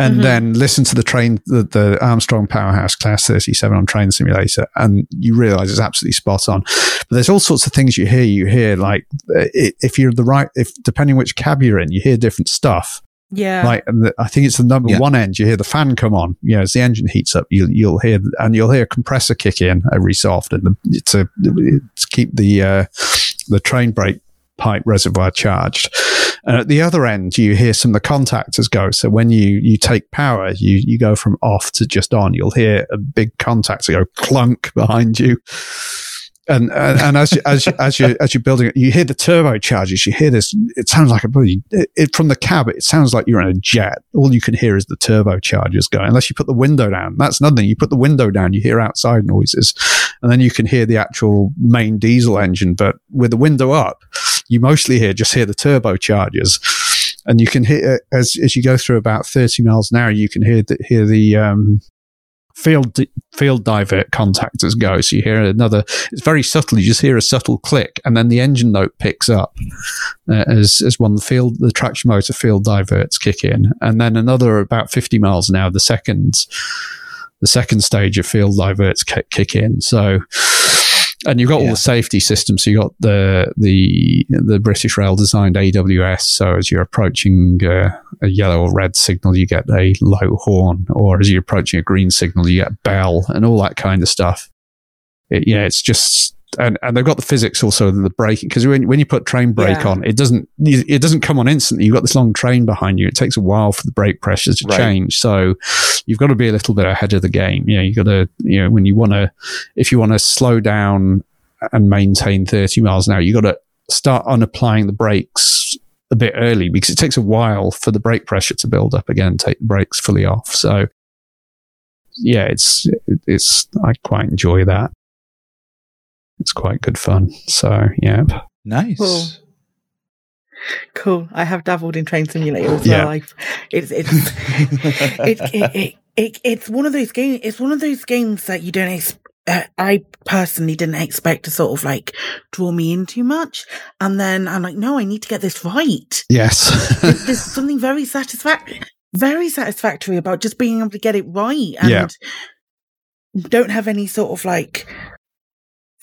and Mhm. then listen to the train, the, the Armstrong Powerhouse Class 37 on Train Simulator, and you realize it's absolutely spot on. But there's all sorts of things you hear. You hear like uh, if you're the right, if depending which cab you're in, you hear different stuff. Yeah. Like, and the, I think it's the number Yeah. one end. You hear the fan come on. You know, as the engine heats up, you, you'll hear, and you'll hear a compressor kick in every so often to, to keep the, uh, the train brake pipe reservoir charged. And at the other end, you hear some of the contactors go. So when you, you take power, you, you go from off to just on. You'll hear a big contactor go clunk behind you. And, and, and as, you, as, you, as you, as you're building it, you hear the turbochargers. You hear this. It sounds like a bloody, it, it, from the cab, it sounds like you're in a jet. All you can hear is the turbochargers going, unless you put the window down. That's another thing. You put the window down, you hear outside noises and then you can hear the actual main diesel engine. But with the window up, you mostly hear, just hear the turbochargers. And you can hear, as, as you go through about 30 miles an hour, you can hear the, hear the, um, field field divert contactors go. So you hear another. It's very subtle. You just hear a subtle click, and then the engine note picks up uh, as as one the field the traction motor field diverts kick in, and then another about fifty miles an hour. The second the second stage of field diverts kick, kick in. So. And you've got all the safety systems. So you got the the the British Rail designed AWS. So as you're approaching uh, a yellow or red signal, you get a low horn, or as you're approaching a green signal, you get bell and all that kind of stuff. It, yeah, it's just and, and they've got the physics also of the braking because when when you put train brake Yeah. on, it doesn't it doesn't come on instantly. You've got this long train behind you. It takes a while for the brake pressures to Right. change. So you've got to be a little bit ahead of the game. You know, you got to you know when you want to if you want to slow down and maintain 30 miles an hour, you've got to start on applying the brakes a bit early because it takes a while for the brake pressure to build up again, take the brakes fully off. So yeah, it's, it's, I quite enjoy that. It's quite good fun. So yeah. Nice. Cool. Cool. I have dabbled in Train Simulator all Yeah. my life. It's it's it, it, it, it, it's one of those games. It's one of those games that you don't. Ex- uh, I personally didn't expect to sort of like draw me in too much, and then I'm like, no, I need to get this right. Yes. There's, there's something very satisfactory, very satisfactory about just being able to get it right, and Yeah. don't have any sort of like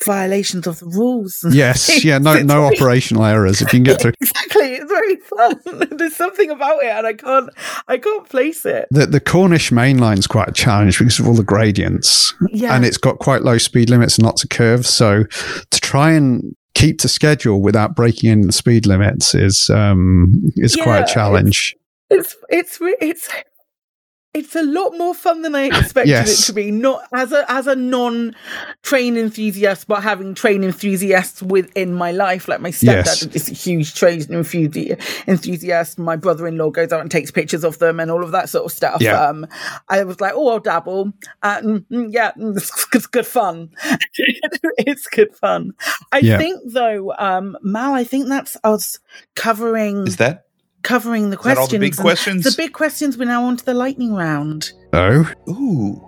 violations of the rules. and yes. Yeah. No, no operational errors. If you can get through Exactly, it's very fun. There's something about it, and I can't, I can't place it. the, the Cornish main line's quite a challenge because of all the gradients. Yeah, and it's got quite low speed limits and lots of curves. So to try and keep to schedule without breaking in the speed limits is um is quite a challenge. it's, it's, it's, it's a lot more fun than I expected Yes. it to be. Not as a as a non train enthusiast, but having train enthusiasts within my life. Like my stepdad Yes. is a huge train enthusi- enthusiast. My brother in law goes out and takes pictures of them and all of that sort of stuff. Yeah. Um, I was like, oh, I'll dabble. Uh, mm, mm, yeah, mm, it's, good fun. it's good fun. I Yeah. think though, um, Mal, I think that's us covering Is that covering the is that all questions. the big questions? The big questions. We're now on to the lightning round. Oh, Ooh,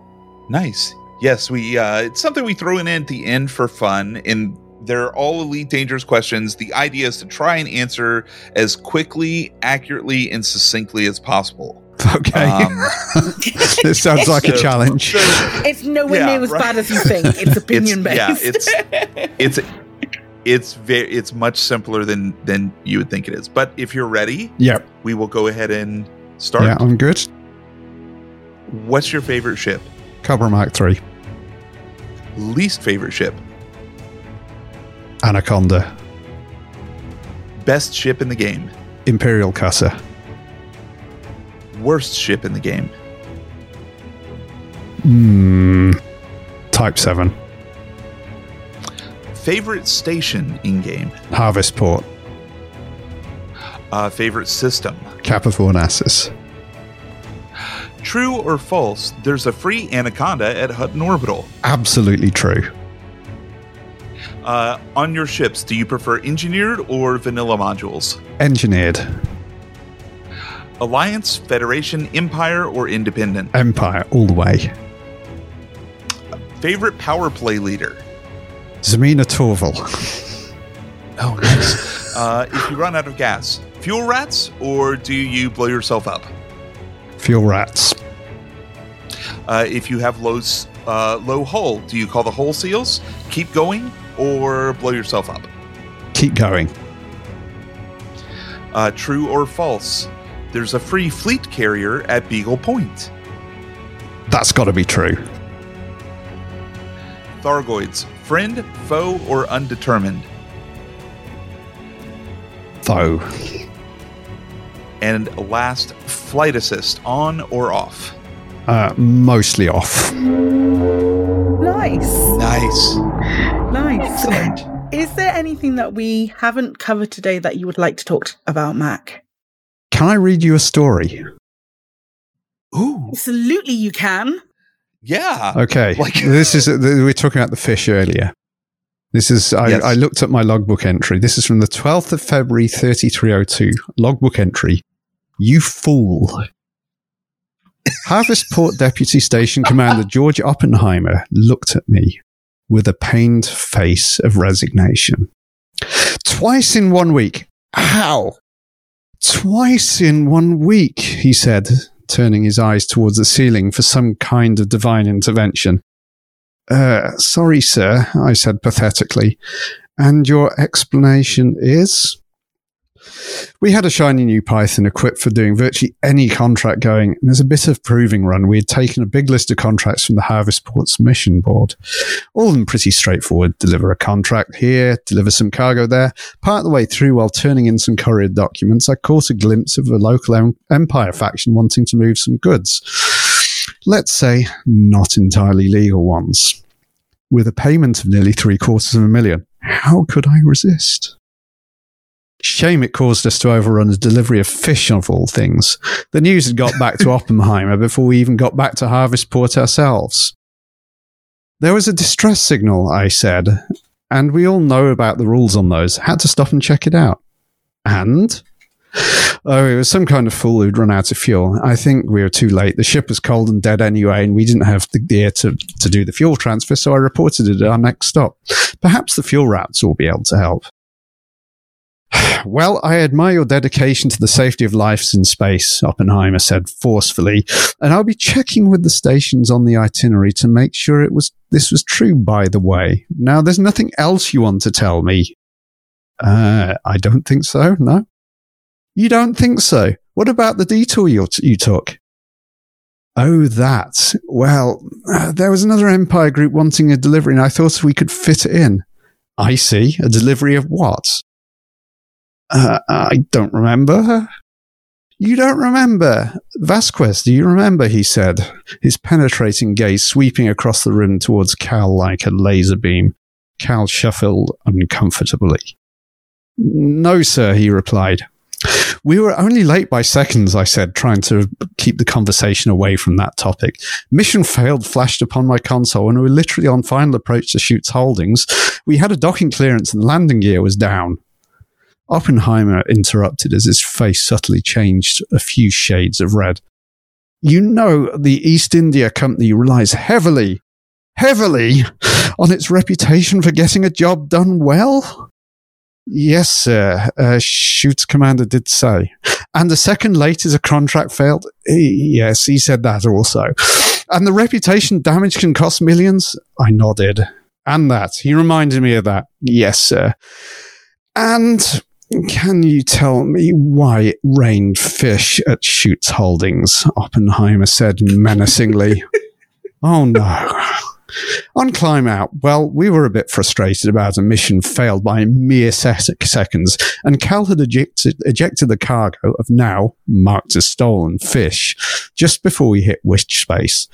nice. Yes, we. Uh, it's something we throw in at the end for fun, and they're all elite dangerous questions. The idea is to try and answer as quickly, accurately, and succinctly as possible. okay. Um, this sounds like a so- challenge. It's nowhere Yeah, near as right. bad as you think. It's opinion based. yeah, it's- it's it's very it's much simpler than than you would think it is. But if you're ready, Yep. we will go ahead and start. Yeah, I'm good. What's your favorite ship? Cobra Mark Three, Least favorite ship? Anaconda, Best ship in the game? Imperial Casa. Worst ship in the game? Hmm. Type Seven, Favorite station in game? Harvest Port, Uh, favorite system? Kappa Fornacis, True or false? There's a free Anaconda at Hutton Orbital. absolutely true. Uh, on your ships, do you prefer engineered or vanilla modules? Engineered, Alliance, Federation, Empire, or Independent? Empire all the way. Favorite power play leader? Zemina Torval, Oh, nice. uh, if you run out of gas, fuel rats, or do you blow yourself up? Fuel Rats, Uh, if you have low, uh, low hull, do you call the hull seals, keep going, or blow yourself up? keep going. Uh, true or false? there's a free fleet carrier at Beagle Point. That's got to be true. Thargoids, friend, foe, or undetermined. Foe. And last, flight assist, on or off. Uh, mostly off. Nice. Nice. Nice. Excellent. Is there anything that we haven't covered today that you would like to talk about, Mac? Can I read you a story? Ooh, Absolutely, you can. Yeah. Okay. Like- this is, we were talking about the fish earlier. This is, I, Yes. I looked at my logbook entry. This is from the 12th of February, 3302. Logbook entry. You fool. Harvest Port Deputy Station Commander George Oppenheimer looked at me with a pained face of resignation. Twice in one week. How? Twice in one week, he said, turning his eyes towards the ceiling for some kind of divine intervention. Uh, sorry, sir, I said pathetically. And your explanation is? We had a shiny new Python equipped for doing virtually any contract going, and as a bit of proving run, we had taken a big list of contracts from the Harvest Ports mission board. All of them pretty straightforward. Deliver a contract here, deliver some cargo there. Part of the way through, while turning in some courier documents, I caught a glimpse of a local em- Empire faction wanting to move some goods. Let's say not entirely legal ones. With a payment of nearly three quarters of a million, how could I resist? Shame it caused us to overrun the delivery of fish of all things. The news had got back to Oppenheimer before we even got back to Harvest Port ourselves. There was a distress signal, I said, and we all know about the rules on those. Had to stop and check it out. And? Oh, it was some kind of fool who'd run out of fuel. I think we were too late. The ship was cold and dead anyway, and we didn't have the gear to, to do the fuel transfer, so I reported it at our next stop. Perhaps the fuel rats will be able to help. Well, I admire your dedication to the safety of lives in space, Oppenheimer said forcefully, and I'll be checking with the stations on the itinerary to make sure it was this was true, by the way. Now, there's nothing else you want to tell me. Uh, I don't think so, no. You don't think so? What about the detour you, you took? Oh, that. Well, uh, there was another Empire group wanting a delivery, and I thought we could fit it in. I see. A delivery of what? Uh, I don't remember. You don't remember? Vasquez, do you remember? He said, his penetrating gaze sweeping across the room towards Cal like a laser beam. Cal shuffled uncomfortably. No, sir, he replied. We were only late by seconds, I said, trying to keep the conversation away from that topic. Mission failed flashed upon my console, and we were literally on final approach to Chute's holdings. We had a docking clearance, and the landing gear was down. Oppenheimer interrupted as his face subtly changed a few shades of red. You know, the East India Company relies heavily, heavily on its reputation for getting a job done well? Yes, sir. Uh, Chute's commander did say. And the second late is a contract failed? Yes, he said that also. And the reputation damage can cost millions? I nodded. And that. He reminded me of that. Yes, sir. And can you tell me why it rained fish at Chute's Holdings? Oppenheimer said menacingly. oh no. On climb out, well, we were a bit frustrated about a mission failed by mere se- seconds, and Cal had ejected, ejected the cargo of now marked as stolen fish just before we hit witch space.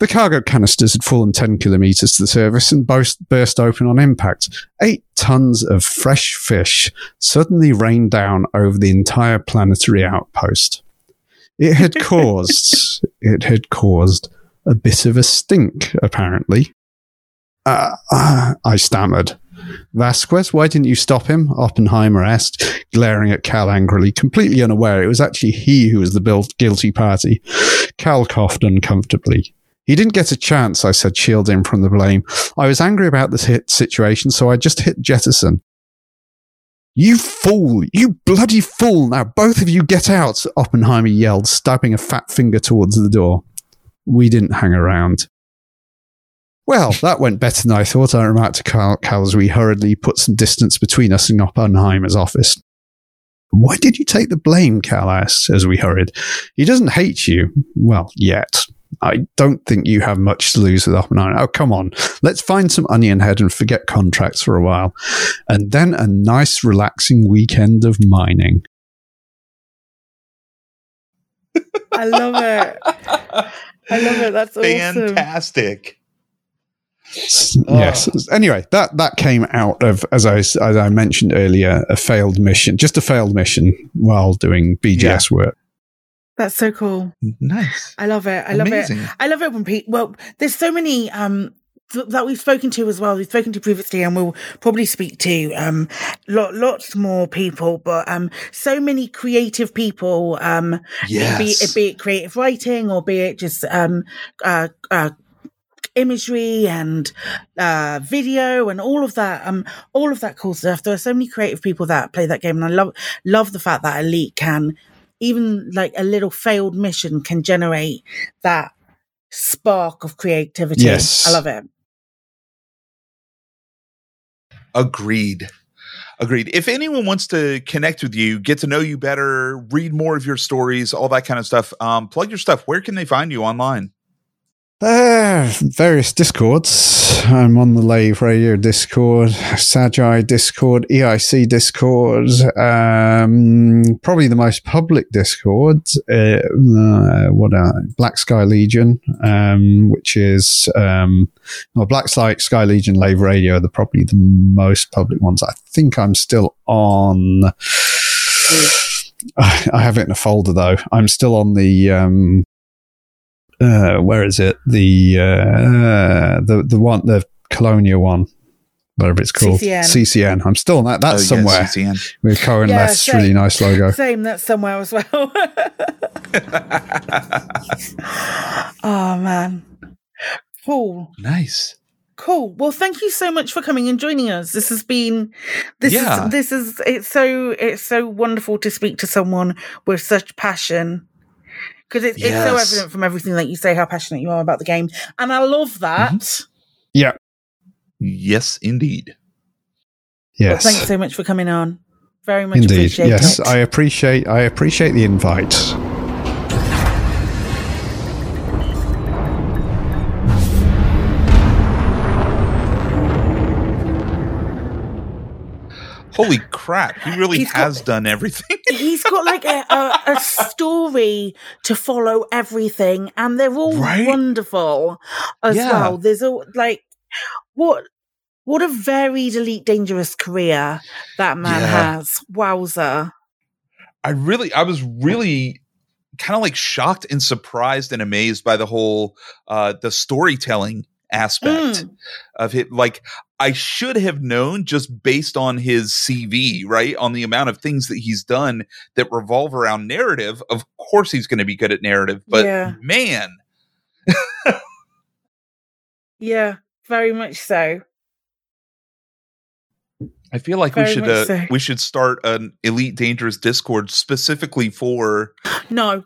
The cargo canisters had fallen 10 kilometers to the surface and burst, burst open on impact. Eight tons of fresh fish suddenly rained down over the entire planetary outpost. It had caused, it had caused a bit of a stink, apparently. Uh, uh, I stammered. Vasquez, why didn't you stop him? Oppenheimer asked, glaring at Cal angrily, completely unaware it was actually he who was the guilty party. Cal coughed uncomfortably. He didn't get a chance, I said, shielding him from the blame. I was angry about this hit situation, so I just hit Jettison. You fool! You bloody fool! Now both of you get out! Oppenheimer yelled, stabbing a fat finger towards the door. We didn't hang around. Well, that went better than I thought, I remarked to Cal, Cal as we hurriedly put some distance between us and Oppenheimer's office. Why did you take the blame, Cal asked As we hurried, he doesn't hate you. Well, yet. I don't think you have much to lose with Oppenheimer. Oh, come on. Let's find some onion head and forget contracts for a while. And then a nice, relaxing weekend of mining. I love it. I love it. That's awesome. Fantastic. Yes. Oh. Anyway, that that came out of as I as I mentioned earlier, a failed mission, just a failed mission while doing BGS work. That's so cool. Nice. I love it. I Amazing. love it. I love it when people. Well, there's so many um th- that we've spoken to as well. We've spoken to previously, and we'll probably speak to um lot, lots more people. But um, so many creative people. Um, Yes. be it be it creative writing or be it just um uh, uh imagery and uh video and all of that um all of that cool stuff there are so many creative people that play that game and i love love the fact that elite can even like a little failed mission can generate that spark of creativity Yes. i love it Agreed. Agreed. If anyone wants to connect with you, get to know you better, read more of your stories, all that kind of stuff, um, plug your stuff. Where can they find you online? Uh, various discords. I'm on the Lave Radio Discord, Sagi Discord, EIC Discord. Um, probably the most public Discord. Uh, uh, what uh, Black Sky Legion, um, which is um, well, Black Sky, Sky Legion, Lave Radio are the probably the most public ones. I think I'm still on. I have it in a folder though. I'm still on the um, uh, where is it? The uh, the the one the Colonia one, whatever it's called, CCN. CCN. I'm still on that. That's Oh, yeah, somewhere CCN. with Cohen Yeah, Less. same. Really nice logo. same that's somewhere as well oh man cool nice. Cool. Well, thank you so much for coming and joining us. This has been this Yeah. is this is it's so it's so wonderful to speak to someone with such passion. Because it's, it's so evident from everything that you say how passionate you are about the game. And I love that. Mm-hmm. Yeah. Yes, indeed. Well, Yes. thanks so much for coming on. Very much Indeed. appreciate Yes. it. I appreciate. I appreciate the invite. Holy crap. He really He's got- done everything. He's got like a, a, a story to follow everything, and they're all Right? wonderful as Yeah. well. There's all like what what a varied, elite, dangerous career that man Yeah. has. Wowza! I really, I was really kind of like shocked and surprised and amazed by the whole, uh, the storytelling aspect Mm. of it. Like, I should have known just based on his CV, right? On the amount of things that he's done that revolve around narrative. Of course, he's going to be good at narrative, but Yeah. man, Yeah, very much so. I feel like we should uh, so. we should start an elite dangerous Discord specifically for No,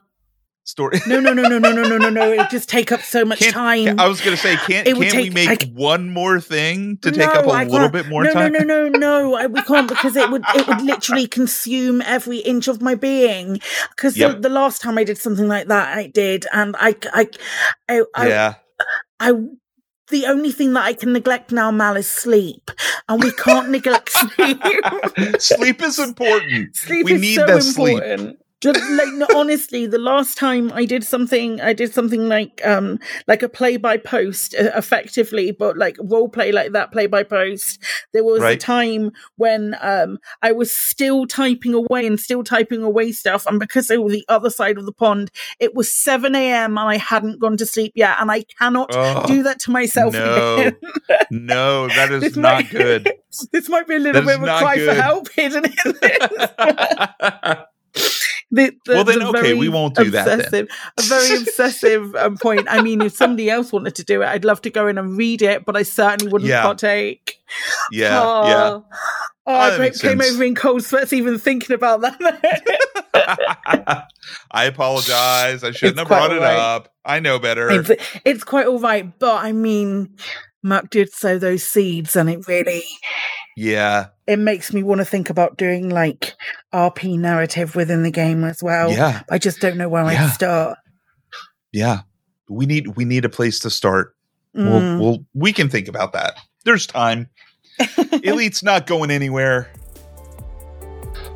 story. no, no, no, no, no, no, no, no, no. It just take up so much Can't- time. I was going to say, can't can't we make I one more thing to take up a I little bit more no, time? No, no, no, no, I, we can't because it would it would literally consume every inch of my being. Because Yep. the, the last time I did something like that, I did, and I, I, I, I, yeah, I the only thing that I can neglect now, Mal, is sleep, and we can't neglect sleep. sleep is important. sleep We is need so that sleep. Just like no, honestly, the last time I did something, I did something like um like a play by post uh, effectively, but like role play like that, play by post. There was a time when um I was still typing away and still typing away stuff, and because they were the other side of the pond, it was seven a.m. and I hadn't gone to sleep yet, and I cannot Oh, do that to myself no. again. no, that is This not might- good. this might be a little That bit of a cry for help, isn't it? The, the, Well, then, the okay, we won't do that then. A very obsessive um, point. I mean, if somebody else wanted to do it, I'd love to go in and read it, but I certainly wouldn't Yeah. partake. yeah, oh, yeah. Oh, I came sense. over in cold sweats even thinking about that. I apologize. I shouldn't It's have brought quite it up. I know better. it's, it's quite all right, but I mean, Mark did sow those seeds, and it really, Yeah. It makes me want to think about doing like RP narrative within the game as well. Yeah. I just don't know where Yeah. I'd start. Yeah. We need we need a place to start. Mm. We'll, we'll we can think about that. There's time. Elite's not going anywhere.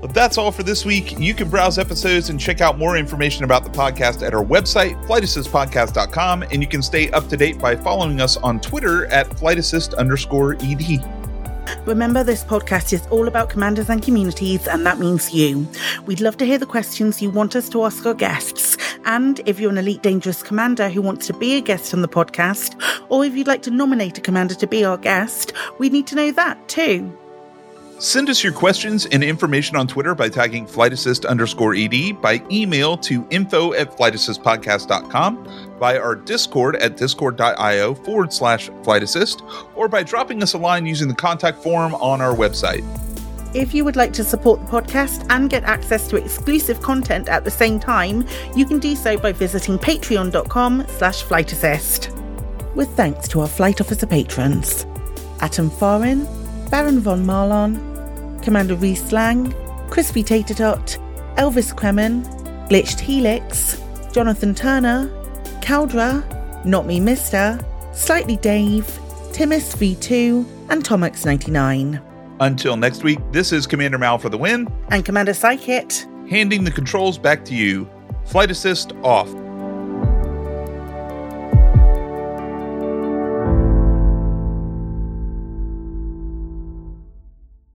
But that's all for this week. You can browse episodes and check out more information about the podcast at our website, flightassistpodcast.com, and you can stay up to date by following us on Twitter at flightassist underscore ed. Remember, this podcast is all about commanders and communities, and that means you. We'd love to hear the questions you want us to ask our guests. And if you're an Elite Dangerous commander who wants to be a guest on the podcast, or if you'd like to nominate a commander to be our guest, we need to know that too. Send us your questions and information on Twitter by tagging Flight Assist underscore ED, by email to info at flightassistpodcast.com, by our Discord at discord.io forward slash flight assist, or by dropping us a line using the contact form on our website. If you would like to support the podcast and get access to exclusive content at the same time, you can do so by visiting patreon.com slash flightassist. With thanks to our flight officer patrons, Atom Foreign, Baron von Marlon, Commander Reese Lang, Crispy Tater Tot, Elvis Kremen, Glitched Helix, Jonathan Turner, Caldra, Not Me Mister, Slightly Dave, Timus V2, and Tomix99. Until next week, this is Commander Mal for the win, And Commander Psychit. handing the controls back to you. Flight Assist off.